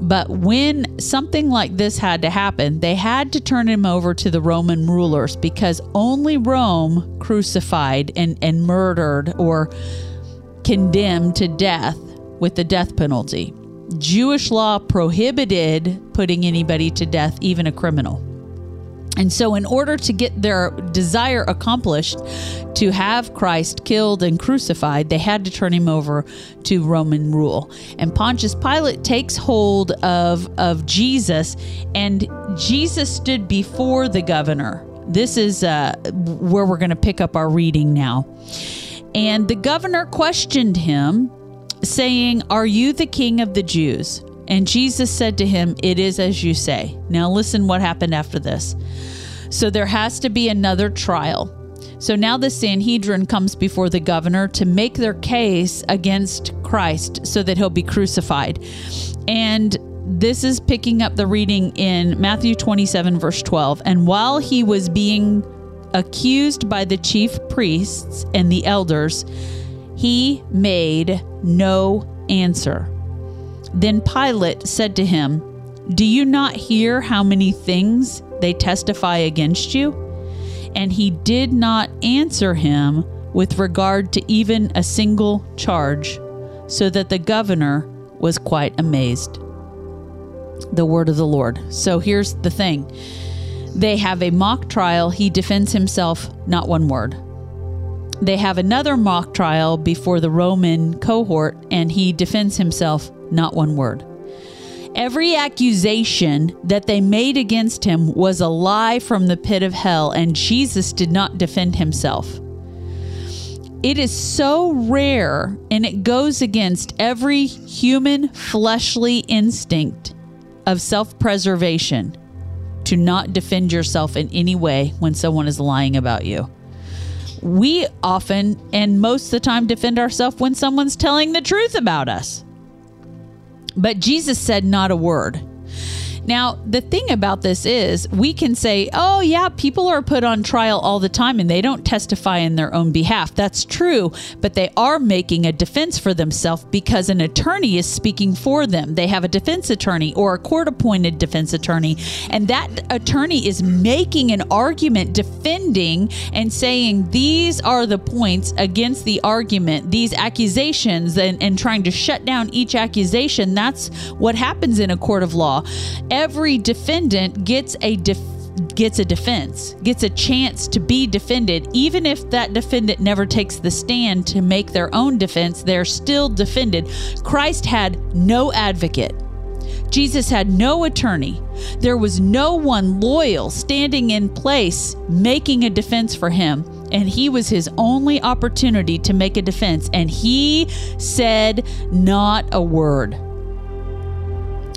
But when something like this had to happen, they had to turn him over to the Roman rulers because only Rome crucified and, and murdered or condemned to death with the death penalty. Jewish law prohibited putting anybody to death, even a criminal. And so, in order to get their desire accomplished to have Christ killed and crucified, they had to turn him over to Roman rule. And Pontius Pilate takes hold of, of Jesus, and Jesus stood before the governor. This is uh, where we're going to pick up our reading now. And the governor questioned him saying, Are you the king of the Jews? And Jesus said to him, It is as you say. Now listen what happened after this. So there has to be another trial. So now the Sanhedrin comes before the governor to make their case against Christ so that he'll be crucified. And this is picking up the reading in Matthew 27, verse 12. And while he was being accused by the chief priests and the elders, he made no answer. Then Pilate said to him, Do you not hear how many things they testify against you? And he did not answer him with regard to even a single charge, so that the governor was quite amazed. The word of the Lord. So here's the thing they have a mock trial. He defends himself, not one word. They have another mock trial before the Roman cohort, and he defends himself, not one word. Every accusation that they made against him was a lie from the pit of hell, and Jesus did not defend himself. It is so rare and it goes against every human fleshly instinct of self preservation to not defend yourself in any way when someone is lying about you we often and most of the time defend ourselves when someone's telling the truth about us. But Jesus said not a word. Now, the thing about this is, we can say, oh, yeah, people are put on trial all the time and they don't testify in their own behalf. That's true, but they are making a defense for themselves because an attorney is speaking for them. They have a defense attorney or a court appointed defense attorney, and that attorney is making an argument defending and saying these are the points against the argument, these accusations, and, and trying to shut down each accusation. That's what happens in a court of law every defendant gets a def- gets a defense, gets a chance to be defended. Even if that defendant never takes the stand to make their own defense, they're still defended. Christ had no advocate. Jesus had no attorney. There was no one loyal standing in place making a defense for him. And he was his only opportunity to make a defense. And he said not a word.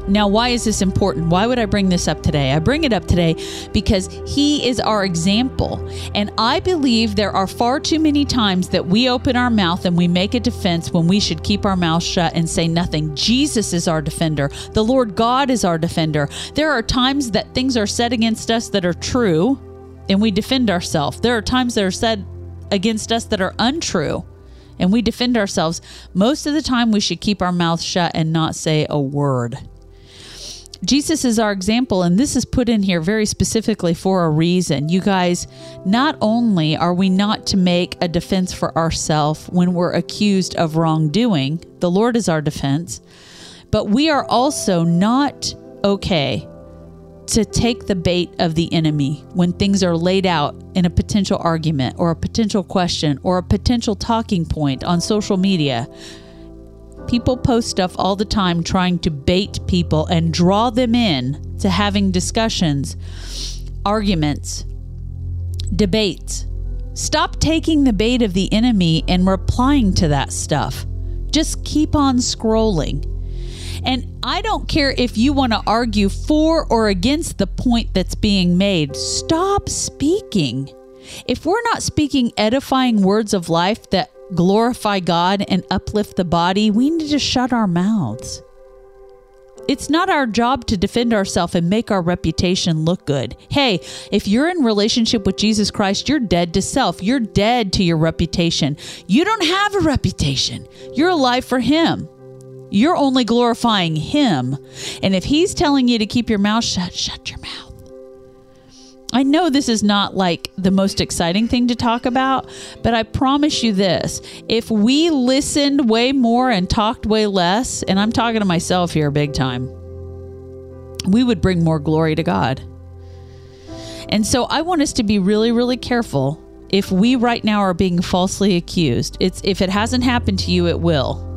Now, why is this important? Why would I bring this up today? I bring it up today because he is our example. And I believe there are far too many times that we open our mouth and we make a defense when we should keep our mouth shut and say nothing. Jesus is our defender. The Lord God is our defender. There are times that things are said against us that are true and we defend ourselves. There are times that are said against us that are untrue and we defend ourselves. Most of the time, we should keep our mouth shut and not say a word. Jesus is our example, and this is put in here very specifically for a reason. You guys, not only are we not to make a defense for ourselves when we're accused of wrongdoing, the Lord is our defense, but we are also not okay to take the bait of the enemy when things are laid out in a potential argument or a potential question or a potential talking point on social media. People post stuff all the time trying to bait people and draw them in to having discussions, arguments, debates. Stop taking the bait of the enemy and replying to that stuff. Just keep on scrolling. And I don't care if you want to argue for or against the point that's being made. Stop speaking. If we're not speaking edifying words of life that glorify God and uplift the body, we need to shut our mouths. It's not our job to defend ourselves and make our reputation look good. Hey, if you're in relationship with Jesus Christ, you're dead to self. You're dead to your reputation. You don't have a reputation. You're alive for him. You're only glorifying him. And if he's telling you to keep your mouth shut, shut your mouth. I know this is not like the most exciting thing to talk about, but I promise you this. If we listened way more and talked way less, and I'm talking to myself here big time, we would bring more glory to God. And so I want us to be really, really careful if we right now are being falsely accused. It's if it hasn't happened to you, it will.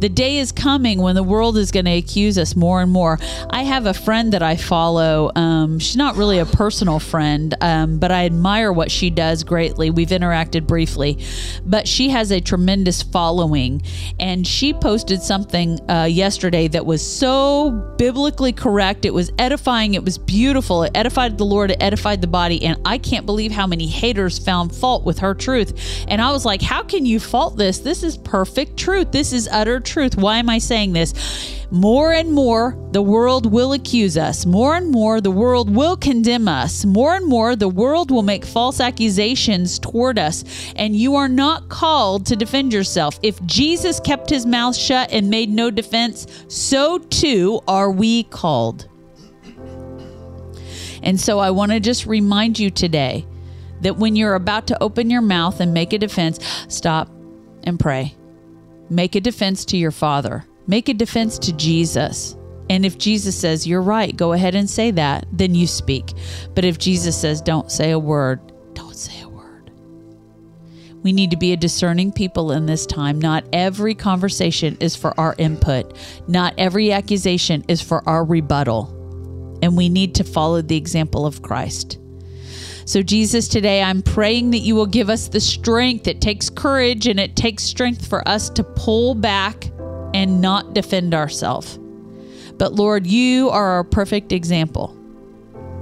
The day is coming when the world is going to accuse us more and more. I have a friend that I follow. Um, she's not really a personal friend, um, but I admire what she does greatly. We've interacted briefly, but she has a tremendous following. And she posted something uh, yesterday that was so biblically correct. It was edifying. It was beautiful. It edified the Lord. It edified the body. And I can't believe how many haters found fault with her truth. And I was like, how can you fault this? This is perfect truth. This is utter truth truth. Why am I saying this? More and more, the world will accuse us. More and more, the world will condemn us. More and more, the world will make false accusations toward us. And you are not called to defend yourself. If Jesus kept his mouth shut and made no defense, so too are we called. And so I want to just remind you today that when you're about to open your mouth and make a defense, stop and pray. Make a defense to your Father, make a defense to Jesus. And if Jesus says, You're right, go ahead and say that, then you speak. But if Jesus says, Don't say a word, don't say a word. We need to be a discerning people in this time. Not every conversation is for our input, not every accusation is for our rebuttal. And we need to follow the example of Christ. So, Jesus, today I'm praying that you will give us the strength. It takes courage and it takes strength for us to pull back and not defend ourselves. But, Lord, you are our perfect example.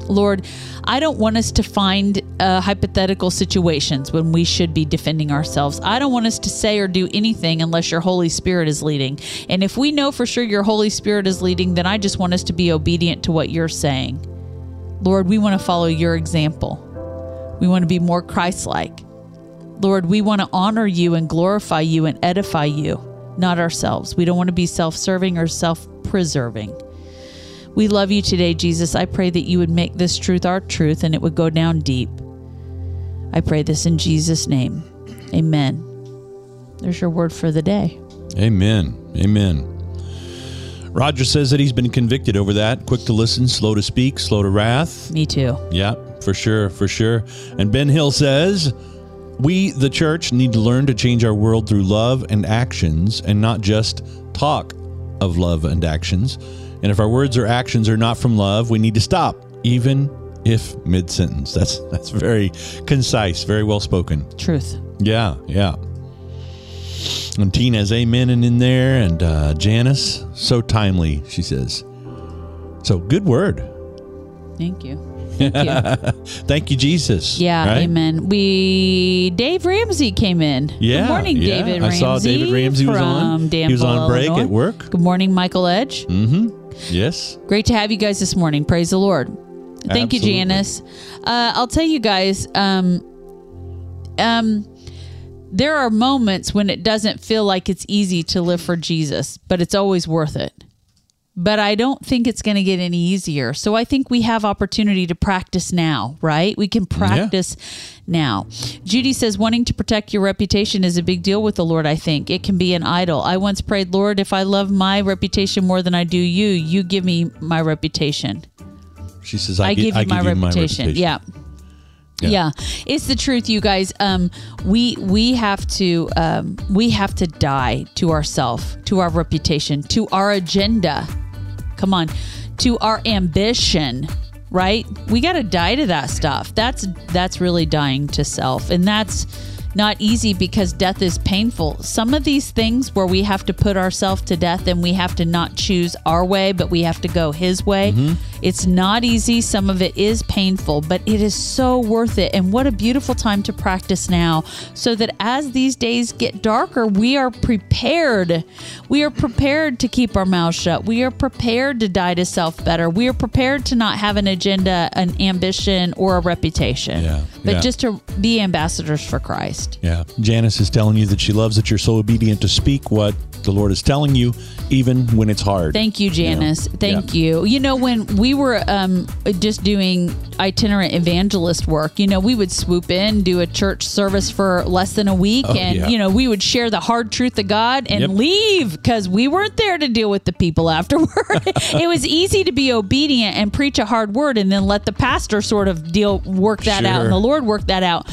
Lord, I don't want us to find uh, hypothetical situations when we should be defending ourselves. I don't want us to say or do anything unless your Holy Spirit is leading. And if we know for sure your Holy Spirit is leading, then I just want us to be obedient to what you're saying. Lord, we want to follow your example. We want to be more Christ like. Lord, we want to honor you and glorify you and edify you, not ourselves. We don't want to be self serving or self preserving. We love you today, Jesus. I pray that you would make this truth our truth and it would go down deep. I pray this in Jesus' name. Amen. There's your word for the day. Amen. Amen. Roger says that he's been convicted over that. Quick to listen, slow to speak, slow to wrath. Me too. Yeah, for sure, for sure. And Ben Hill says, We, the church, need to learn to change our world through love and actions and not just talk of love and actions. And if our words or actions are not from love, we need to stop, even if mid sentence. That's that's very concise, very well spoken. Truth. Yeah, yeah. And Tina's amen and in there, and uh, Janice, so timely, she says. So good word. Thank you. Thank you. Thank you, Jesus. Yeah, Right? amen. We Dave Ramsey came in. Yeah, Good morning, yeah. David I Ramsey. saw David Ramsey was on. Danville, He was on break Illinois. at work. Good morning, Michael Edge. Mm-hmm. Yes. Great to have you guys this morning. Praise the Lord. Thank Absolutely. you, Janice. Uh, I'll tell you guys. Um, um, there are moments when it doesn't feel like it's easy to live for Jesus, but it's always worth it. But I don't think it's going to get any easier. So I think we have opportunity to practice now, right? We can practice now. Judy says wanting to protect your reputation is a big deal with the Lord, I think. It can be an idol. I once prayed, Lord, if I love my reputation more than I do you, you give me my reputation. She says, "I, I, gi- give you, I my, reputation. Yeah. Yeah. yeah. It's the truth, you guys. Um, we we have to um, we have to die to ourself, to our reputation, to our agenda. Come on, to our ambition, right? We got to die to that stuff. That's that's really dying to self, and that's not easy because death is painful. Some of these things where we have to put ourselves to death and we have to not choose our way, but we have to go His way. Mm-hmm. It's not easy. Some of it is painful, but it is so worth it. And what a beautiful time to practice now so that as these days get darker, we are prepared. We are prepared to keep our mouths shut. We are prepared to die to self better. We are prepared to not have an agenda, an ambition, or a reputation, Yeah, but yeah. just to be ambassadors for Christ. Yeah. Janice is telling you that she loves that you're so obedient to speak what the Lord is telling you, even when it's hard. Thank you, Janice. Thank Yeah. you. You know, when we were um, just doing itinerant evangelist work, you know, we would swoop in, do a church service for less than a week, Oh, and, yeah. you know, we would share the hard truth of God and Yep. leave because we weren't there to deal with the people afterward. it was easy to be obedient and preach a hard word and then let the pastor sort of deal, work that out, and the Lord work that out.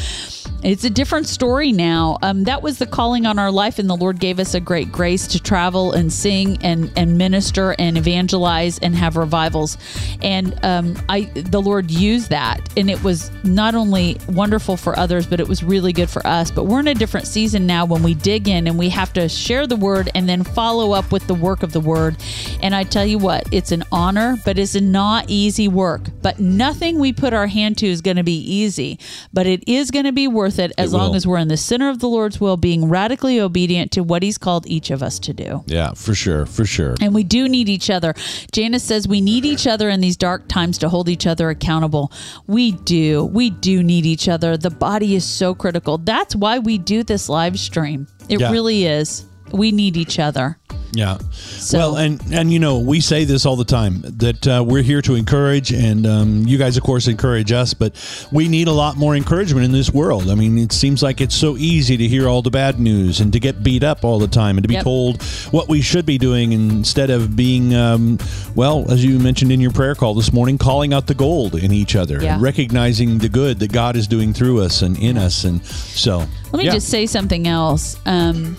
It's a different story now. Um, that was the calling on our life, and the Lord gave us a great grace to travel and sing and and minister and evangelize and have revivals. And um, I, the Lord used that, and it was not only wonderful for others, but it was really good for us. But we're in a different season now when we dig in and we have to share the word and then follow up with the work of the word. And I tell you what, it's an honor, but it's not easy work. But nothing we put our hand to is going to be easy, but it is going to be worth it as It long will. As we're in the center of the Lord's will, being radically obedient to what He's called each of us to do. Yeah, for sure. For sure. And we do need each other. Janice says we need each other in these dark times to hold each other accountable. We do. We do need each other. The body is so critical. That's why we do this live stream. It Yeah. really is. We need each other. Yeah. So- well, and and you know, we say this all the time that uh, we're here to encourage, and um, you guys, of course, encourage us. But we need a lot more encouragement in this world. I mean, it seems like it's so easy to hear all the bad news and to get beat up all the time, and to be Yep. told what we should be doing instead of being, um, well, as you mentioned in your prayer call this morning, calling out the gold in each other, Yeah. and recognizing the good that God is doing through us and in us, and so. Let me yeah. just say something else. Um,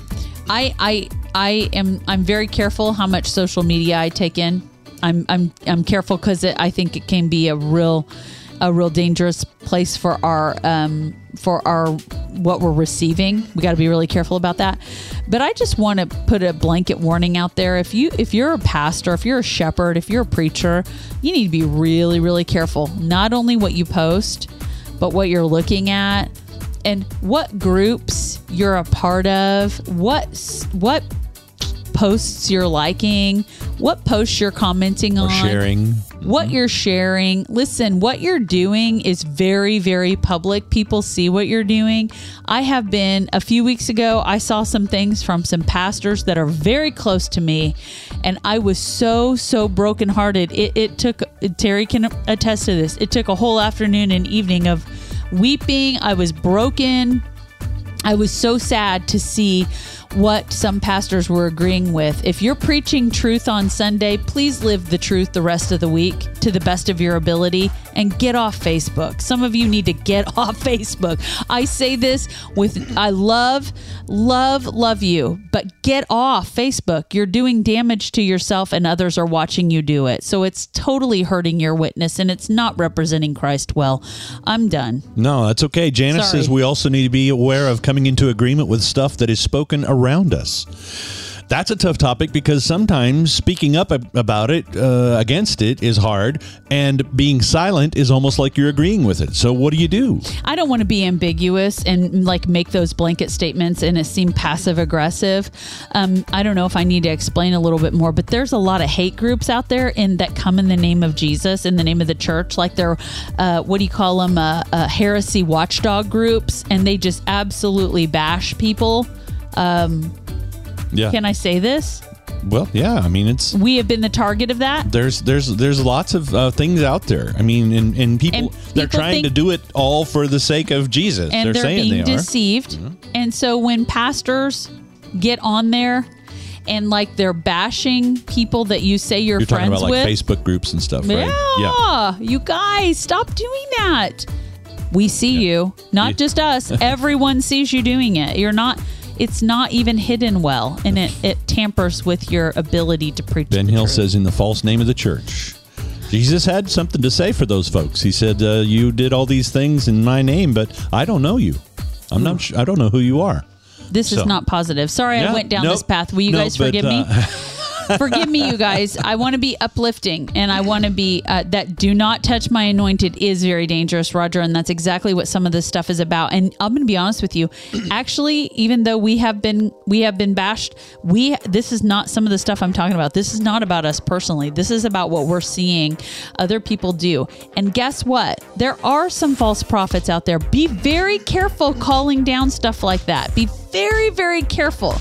I I I am I'm very careful how much social media I take in. I'm I'm I'm careful because I think it can be a real a real dangerous place for our um, for our what we're receiving. We got to be really careful about that. But I just want to put a blanket warning out there. If you if you're a pastor, if you're a shepherd, if you're a preacher, you need to be really really careful. Not only what you post, but what you're looking at and what groups you're a part of, what what posts you're liking, what posts you're commenting Or on, sharing. what mm-hmm. you're sharing. Listen, what you're doing is very, very public. People see what you're doing. I have been, a few weeks ago, I saw some things from some pastors that are very close to me, and I was so, so brokenhearted. It, it took, Terry can attest to this, it took a whole afternoon and evening of weeping. I was broken. I was so sad to see what some pastors were agreeing with. If you're preaching truth on Sunday, please live the truth the rest of the week to the best of your ability and get off Facebook. Some of you need to get off Facebook. I say this with I love, love, love you, but get off Facebook. You're doing damage to yourself and others are watching you do it. So it's totally hurting your witness and it's not representing Christ well. I'm done. No, that's okay. Janice Sorry. says we also need to be aware of coming into agreement with stuff that is spoken around us. that's a tough topic because sometimes speaking up about it, uh, against it, is hard, and being silent is almost like you're agreeing with it. So, what do you do? I don't want to be ambiguous and like make those blanket statements and it seem passive aggressive. Um, I don't know if I need to explain a little bit more, but there's a lot of hate groups out there that come in the name of Jesus, in the name of the church, like they're uh, what do you call them, uh, uh, heresy watchdog groups, and they just absolutely bash people. Yeah. Can I say this? well, yeah. I mean, it's We have been the target of that. there's there's there's lots of uh, things out there. I mean, and, and people And they're people trying to do it all for the sake of Jesus. and they're, they're, saying being they are. deceived. And so when pastors get on there and like they're bashing people that you say you're, You're talking friends about like with, Facebook groups and stuff, yeah, right? you guys stop doing that. We see you, not Yeah. just us. Everyone sees you doing it. You're not. It's not even hidden well, and it, it tampers with your ability to preach. Ben Hill truth. says, in the false name of the church. Jesus had something to say for those folks. He said, uh, "You did all these things in my name, but I don't know you. I'm not. Sure, I don't know who you are." This is not positive. Sorry, I went down nope, this path. Will you nope, guys but, forgive me? uh, Forgive me, you guys. I want to be uplifting and I want to be uh, that do not touch my anointed is very dangerous, Roger. And that's exactly what some of this stuff is about. And I'm going to be honest with you. Actually, even though we have been we have been bashed, we this is not some of the stuff I'm talking about. This is not about us personally. This is about what we're seeing other people do. And guess what? There are some false prophets out there. Be very careful calling down stuff like that. Be very, very careful.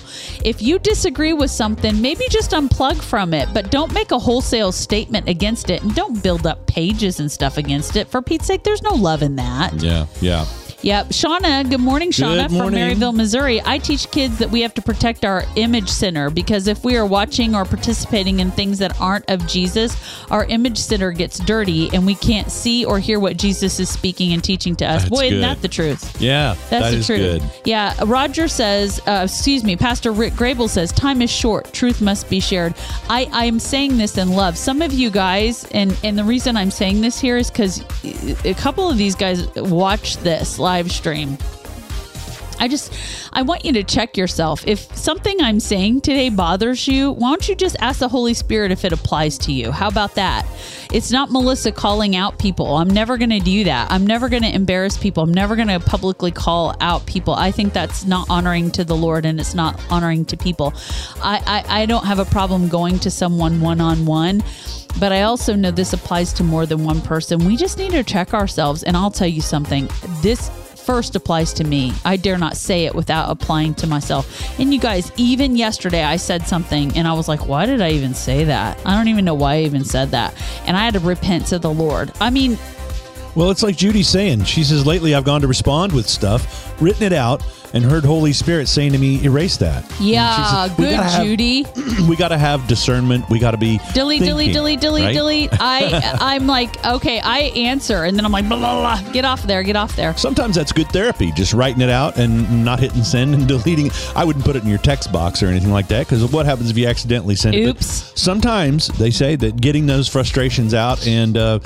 If you disagree with something, maybe just unplug from it, but don't make a wholesale statement against it and don't build up pages and stuff against it. For Pete's sake, there's no love in that. yeah, yeah. Yep. Shauna, good morning, Shauna Good from. Maryville, Missouri. I teach kids that we have to protect our image center because if we are watching or participating in things that aren't of Jesus, our image center gets dirty and we can't see or hear what Jesus is speaking and teaching to us. That's Boy, isn't that the truth? Yeah, That's that the is truth. good. Yeah, Roger says, uh, excuse me, Pastor Rick Grable says, time is short. Truth must be shared. I, I'm saying this in love. Some of you guys, and, and the reason I'm saying this here is because a couple of these guys watch this live stream. I just, I want you to check yourself. If something I'm saying today bothers you, why don't you just ask the Holy Spirit if it applies to you? How about that? It's not Melissa calling out people. I'm never going to do that. I'm never going to embarrass people. I'm never going to publicly call out people. I think that's not honoring to the Lord and it's not honoring to people. I, I, I don't have a problem going to someone one on one. But I also know this applies to more than one person. We just need to check ourselves. And I'll tell you something. This first applies to me. I dare not say it without applying to myself. And you guys, even yesterday, I said something and I was like, why did I even say that? I don't even know why I even said that. And I had to repent to the Lord. I mean, Well, it's like Judy saying. She says, lately I've gone to respond with stuff, written it out, and heard Holy Spirit saying to me, erase that. Yeah, good have- Judy. we got to have discernment. We got to be delete, delete, thinking, delete, delete, right? delete. I, I'm like, okay, I answer, and then I'm like, blah, blah, blah. get off there, get off there. Sometimes that's good therapy, just writing it out and not hitting send and deleting. I wouldn't put it in your text box or anything like that because what happens if you accidentally send it? Oops. Sometimes they say that getting those frustrations out and uh,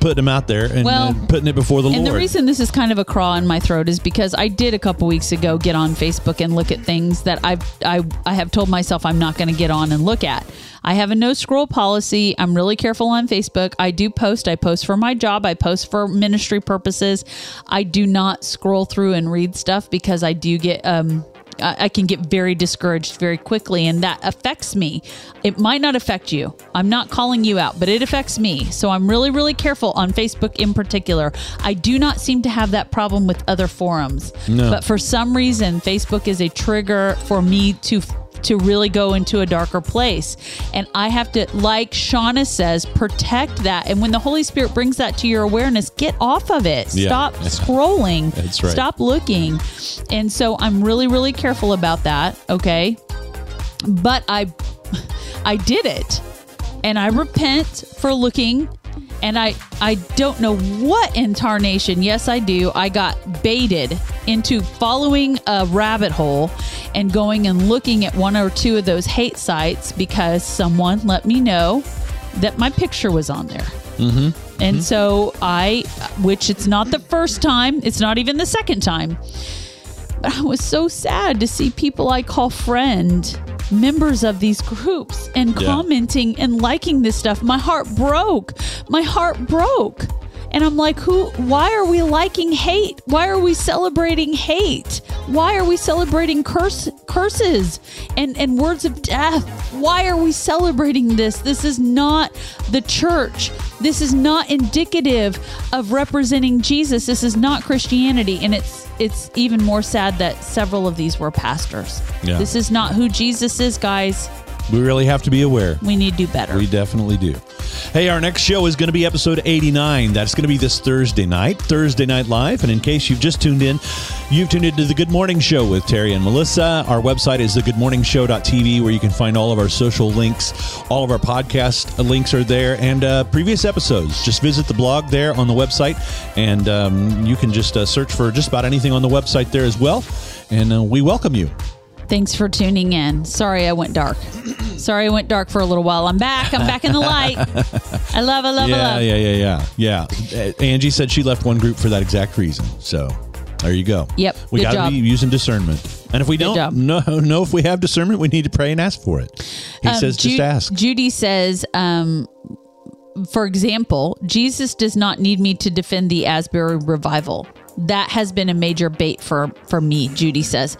putting them out there and Well, uh, putting it before the And Lord. And the reason this is kind of a crawl in my throat is because I did a couple weeks ago get on Facebook and look at things that I've I I have told myself I'm not going to get on and look at. I have a no scroll policy. I'm really careful on Facebook. I do post. I post for my job. I post for ministry purposes. I do not scroll through and read stuff because I do get um I I can get very discouraged very quickly, and that affects me. It might not affect you. I'm not calling you out, but it affects me. So I'm really, really careful on Facebook in particular. I do not seem to have that problem with other forums, No. but for some reason, Facebook is a trigger for me to to really go into a darker place. And I have to, like Shauna says, protect that. And when the Holy Spirit brings that to your awareness, get off of it. Yeah. Stop scrolling. That's right. Stop looking. And so I'm really, really careful about that. Okay. But I I did it. And I repent for looking. And I I don't know what in tarnation. Yes, I do. I got baited into following a rabbit hole and going and looking at one or two of those hate sites because someone let me know that my picture was on there. Mm-hmm. And so I, which it's not the first time, it's not even the second time, but I was so sad to see people I call friend members of these groups and Yeah. commenting and liking this stuff. My heart broke. My heart broke. And I'm like, who why are we liking hate? Why are we celebrating hate? Why are we celebrating curse curses and, and words of death? Why are we celebrating this? This is not the church. This is not indicative of representing Jesus. This is not Christianity. And it's it's even more sad that several of these were pastors. Yeah. This is not who Jesus is, guys. We really have to be aware. We need to do better. We definitely do. Hey, our next show is going to be episode 89. That's going to be this Thursday night, Thursday Night Live. And in case you've just tuned in, you've tuned into the Good Morning Show with Terry and Melissa. Our website is thegoodmorningshow.tv where you can find all of our social links. All of our podcast links are there and uh, previous episodes. Just visit the blog there on the website and um, you can just uh, search for just about anything on the website there as well. And uh, we welcome you. Thanks for tuning in. Sorry I went dark. Sorry I went dark for a little while. I'm back. I'm back in the light. I love, I love, I yeah, love. yeah, yeah, yeah, yeah. Uh, Angie said she left one group for that exact reason. So there you go. Yep, We got to be using discernment. And if we don't know, know if we have discernment, we need to pray and ask for it. He Um, says, just ask. Judy says, um, for example, Jesus does not need me to defend the Asbury revival. That has been a major bait for for me. Judy says,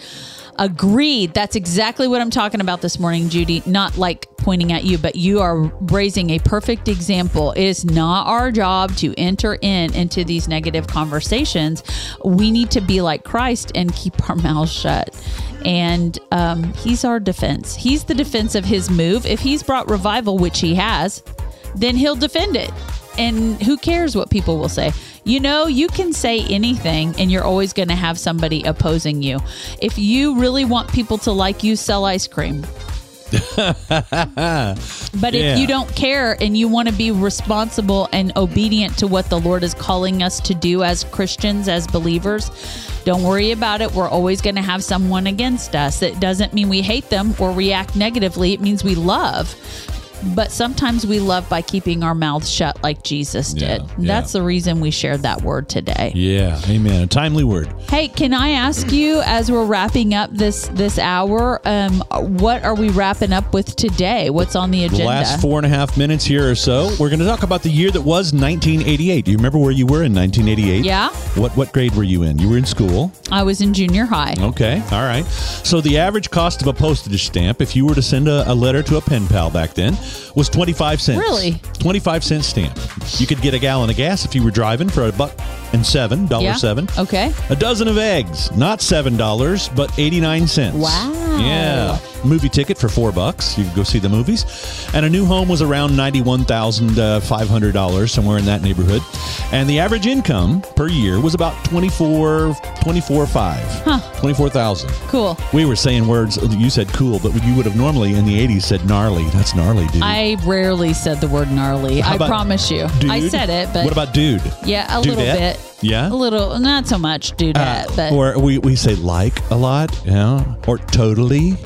agreed. That's exactly what I'm talking about this morning, Judy. Not like pointing at you, but you are raising a perfect example. It is not our job to enter in into these negative conversations. We need to be like Christ and keep our mouths shut and um, he's our defense. He's the defense of his move. If he's brought revival, which he has, then he'll defend it. And who cares what people will say? You know, you can say anything and you're always going to have somebody opposing you. If you really want people to like you, sell ice cream. But Yeah. if you don't care and you want to be responsible and obedient to what the Lord is calling us to do as Christians, as believers, don't worry about it. We're always going to have someone against us. It doesn't mean we hate them or react negatively, it means we love. But sometimes we love by keeping our mouths shut like Jesus did. yeah. That's the reason we shared that word today. yeah, amen. A timely word. Hey, can I ask you as we're wrapping up this this hour, um, what are we wrapping up with today? What's on the The agenda? last four and a half minutes here or so, we're going to talk about the year that was 1988. Do you remember where you were in 1988? Yeah. What what grade were you in? You were in school. I was in junior high. Okay, all right. So the average cost of a postage stamp, if you were to send a, a letter to a pen pal back then, was 25 cents. Really? 25 cent stamp. You could get a gallon of gas if you were driving for a buck and seven, dollar Yeah. seven. Okay. A dozen of eggs, not seven dollars, but 89 cents. Wow. Yeah. Movie ticket for four bucks. You could go see the movies. And a new home was around $91,500, somewhere in that neighborhood. And the average income per year was about 24, 24 5. Huh. 24,000. Cool. We were saying words, you said cool, but you would have normally in the 80s said gnarly. That's gnarly, dude. I rarely said the word gnarly. How I about promise you. I said it, but What about dude? yeah, a little Dudette? bit. Yeah? A little, not so much dudette, uh, but or we, we say like a lot, yeah, or totally,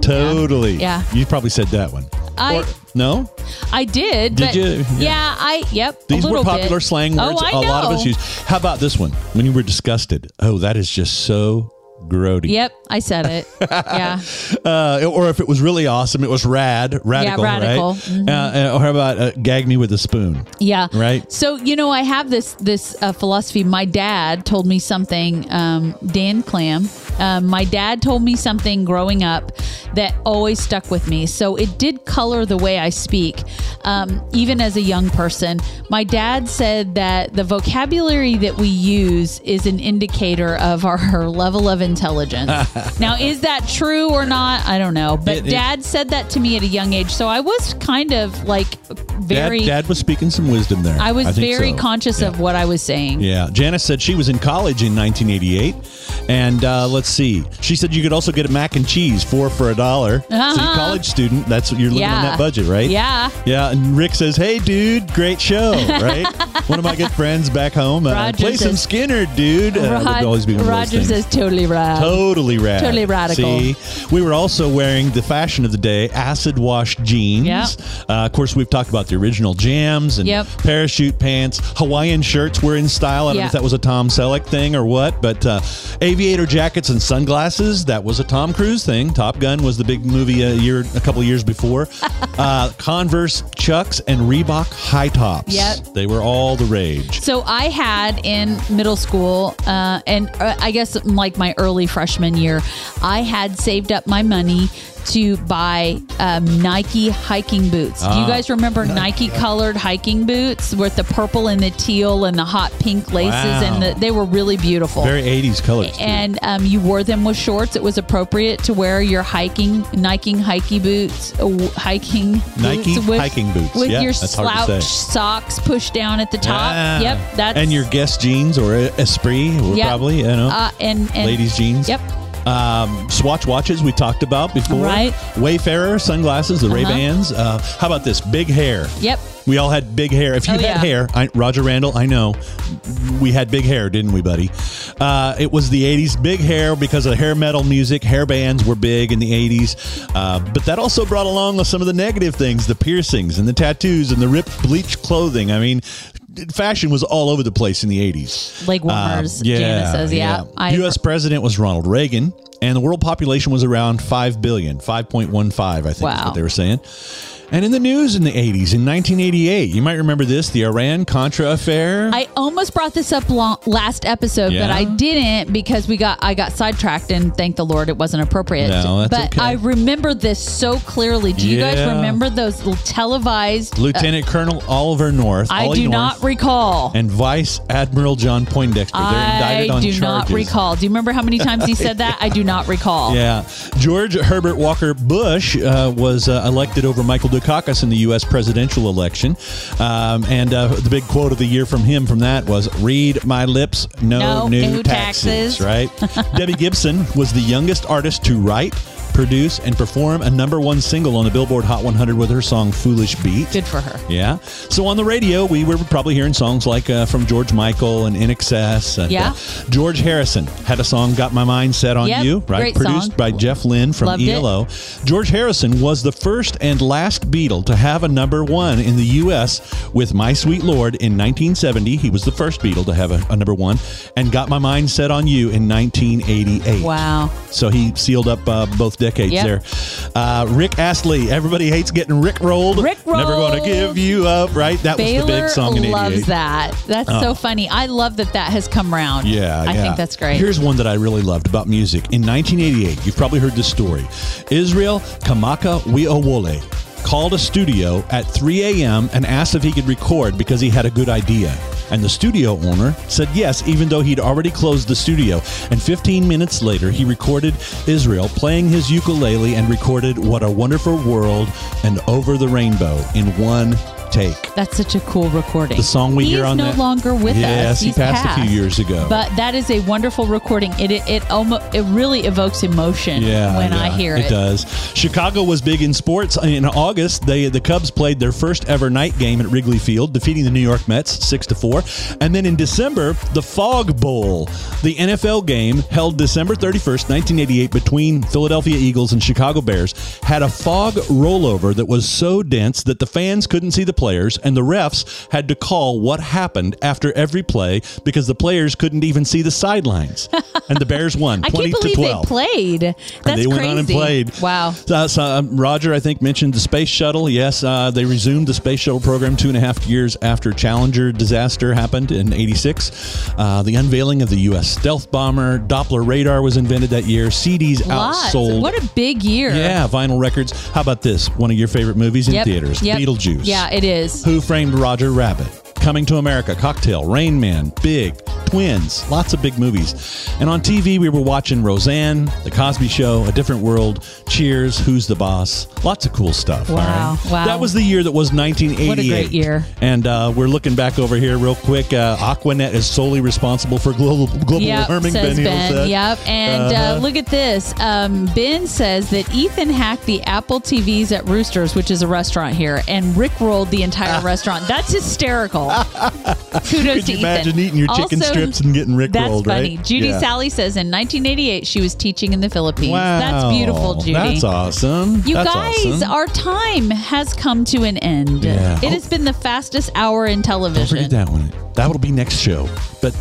totally. Yeah. you probably said that one. I- or, no, I did. Did but you? Yeah. Yeah. I. Yep. these a were little popular bit. slang words. Oh, I a lot of us use. How about this one? When you were disgusted. Oh, that is just so grody. Yep, I said it. Yeah. Uh, or if it was really awesome, it was rad, radical, radical. Mm-hmm. right? Uh, or how about uh, gag me with a spoon? Yeah. Right. So you know, I have this this uh, philosophy. My dad told me something. Um, Dan Clam. Um, my dad told me something growing up that always stuck with me. So it did color the way I speak, um, even as a young person. My dad said that the vocabulary that we use is an indicator of our level of intelligence. now, is that true or not? I don't know. But It- it- dad said that to me at a young age. So I was kind of like very. Dad, Dad was speaking some wisdom there. I was think very so. conscious Yeah. of what I was saying. Yeah, Janice said she was in college in 1988, and uh, let's see, she said you could also get a mac and cheese four for a dollar. So, Uh-huh. you college student, that's what you're living on that budget, right? Yeah. Yeah, and Rick says, "Hey, dude, great show!" Right? One of my good friends back home, uh, play some Skynyrd, dude. Uh, would Rod- always be Roger says totally rad. Totally rad. Totally radical. See, we were also wearing the fashion of the day, acid wash jeans. Yep. Uh, of course, we've talked about the original jams and Yep. parachute pants. Hawaiian shirts were in style. I don't know if that was a Tom Selleck thing or what, but uh, aviator jackets and and sunglasses. That was a Tom Cruise thing. Top Gun was the big movie a year, a couple years before. uh, Converse Chucks and Reebok high tops. Yep. They were all the rage. So I had in middle school, uh, and uh, I guess like my early freshman year, I had saved up my money to buy um, Nike hiking boots. Do you Ah. guys remember Nike colored hiking boots with the purple and the teal and the hot pink laces? And the, they were really beautiful. Very 80s colors. too. and um, you wore them with shorts. It was appropriate to wear your hiking, Nike hiking boots, uh, hiking Nike boots with, hiking boots. with Yeah, your that's hard to slouch socks pushed down at the top. Yeah. Yep, that's and your Guess jeans or Esprit, Yep. probably, you know, uh, and, and ladies' jeans. Yep. Um, Swatch watches we talked about before. Right. Wayfarer sunglasses, the Uh-huh. Ray Bans. Uh, how about this? Big hair. Yep. We all had big hair. If you Oh, had yeah. hair, I, Roger Randall, I know we had big hair, didn't we, buddy? Uh, it was the 80s, big hair because of hair metal music. Hair bands were big in the 80s. Uh, but that also brought along some of the negative things the piercings and the tattoos and the ripped, bleached clothing. I mean, fashion was all over the place in the 80s. Leg warmers, Um, yeah, Janice says. Yeah. I- U.S. president was Ronald Reagan, and the world population was around 5 billion, 5.15, I think is what they were saying. And in the news in the 80s, in 1988, you might remember this the Iran Contra affair. I almost brought this up long, last episode, Yeah? but I didn't because we got I got sidetracked and thank the Lord it wasn't appropriate. No, that's but okay. I remember this so clearly. Do you guys remember those little televised? Lieutenant Colonel Oliver North. I Ollie do North, not recall. And Vice Admiral John Poindexter. They're I indicted on do charges. not recall. Do you remember how many times he said that? I do not recall. Yeah. George Herbert Walker Bush uh, was uh, elected over Michael Dukakis in the U.S. presidential election. Um, and uh, the big quote of the year from him from that was read my lips, no, No new new taxes. taxes. Right? Debbie Gibson was the youngest artist to write, produce, and perform a number one single on the Billboard Hot 100 with her song Foolish Beat. Good for her. Yeah. So on the radio, we were probably hearing songs like uh, from George Michael and INXS. And, Yeah. uh, George Harrison had a song, Got My Mind Set on Yep, You, right? great Produced song. by Jeff Lynne from Loved it. ELO. George Harrison was the first and last Beatle to have a number one in the U.S. with My Sweet Lord in 1970. He was the first Beatle to have a, a number one and Got My Mind Set on You in 1988. Wow. So he sealed up uh, both decades Yep. there. Uh, Rick Astley. Everybody hates getting Rick rolled. Rick Never going to give you up. Right. That was the big song in '88. loves that. That's so funny. I love that that has come round. Yeah, I yeah. think that's great. Here's one that I really loved about music. In 1988, you've probably heard this story. Israel Kamakawiwo'ole called a studio at 3 a.m. and asked if he could record because he had a good idea. And the studio owner said yes, even though he'd already closed the studio. And 15 minutes later, he recorded Israel playing his ukulele and recorded What a Wonderful World and Over the Rainbow in one take. That's such a cool recording. The song we He's hear on no that- longer with us. Yes, he He's passed a few years ago. But that is a wonderful recording. It it, it almost it really evokes emotion Yeah, when I hear it. It does. Chicago was big in sports. In August, they the Cubs played their first ever night game at Wrigley Field, defeating the New York Mets six to four. And then in December, the Fog Bowl, the NFL game held December thirty first, nineteen eighty eight, between Philadelphia Eagles and Chicago Bears, had a fog rollover that was so dense that the fans couldn't see the players, and the refs had to call what happened after every play because the players couldn't even see the sidelines. and the Bears won, I twenty can't to believe twelve. they played. That's And they went crazy. on and played. Wow. Uh, so, um, Roger, I think, mentioned the space shuttle. Yes, uh, they resumed the space shuttle program two and a half years after Challenger disaster happened in '86. Uh, the unveiling of the U.S. stealth bomber, Doppler radar was invented that year. CDs Lots. outsold. What a big year. yeah, vinyl records. How about this? One of your favorite movies in Yep. theaters, Yep. Beetlejuice. Yeah, it is. Who Framed Roger Rabbit? Coming to America, Cocktail, Rain Man, Big, Twins, lots of big movies. And on TV, we were watching Roseanne, The Cosby Show, A Different World, Cheers, Who's the Boss, lots of cool stuff. Wow, right? wow. That was the year that was 1988. What a great year. And uh, we're looking back over here real quick. Uh, Aquanet is solely responsible for global, global Yep, warming, says Ben Ben. said. Yep. And Uh-huh. uh, look at this. Um, ben says that Ethan hacked the Apple TVs at Roosters, which is a restaurant here, and Rick rolled the entire restaurant. That's hysterical. Kudos Could to you Ethan. imagine eating your chicken strips and getting Rick That's funny. right? Judy Yeah. Sally says in 1988 she was teaching in the Philippines. Wow. That's beautiful, Judy. That's awesome. You That's guys, awesome. our time has come to an end. Yeah. It has been the fastest hour in television. Don't forget that one. That will be next show. But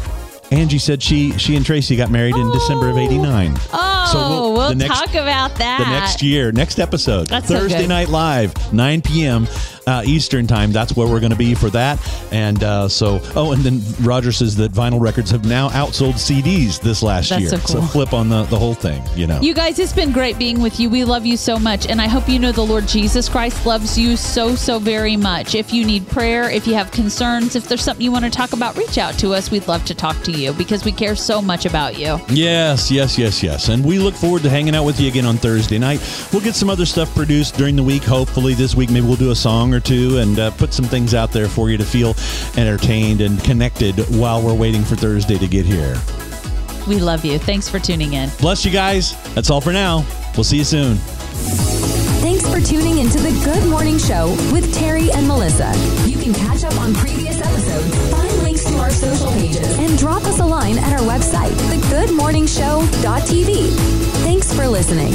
Angie said she she and Tracy got married in December of '89. Oh, so we'll, oh, the next- talk about that. the next year, next episode, That's so Thursday good. Night Live, 9 p.m. Uh, Eastern time. That's where we're going to be for that. And uh, so, oh, and then Roger says that vinyl records have now outsold CDs this last That's year. so cool. flip on the, the whole thing, you know. You guys, it's been great being with you. We love you so much. And I hope you know the Lord Jesus Christ loves you so, so very much. If you need prayer, if you have concerns, if there's something you want to talk about, reach out to us. We'd love to talk to you because we care so much about you. Yes, yes, yes, yes. And we look forward to hanging out with you again on Thursday night. We'll get some other stuff produced during the week. Hopefully, this week, maybe we'll do a song or two and uh, put some things out there for you to feel entertained and connected while we're waiting for Thursday to get here. We love you. Thanks for tuning in. Bless you guys. That's all for now. We'll see you soon. Thanks for tuning into the Good Morning Show with Terry and Melissa. You can catch up on previous episodes, find links to our social pages, and drop us a line at our website, thegoodmorningshow.tv. Thanks for listening.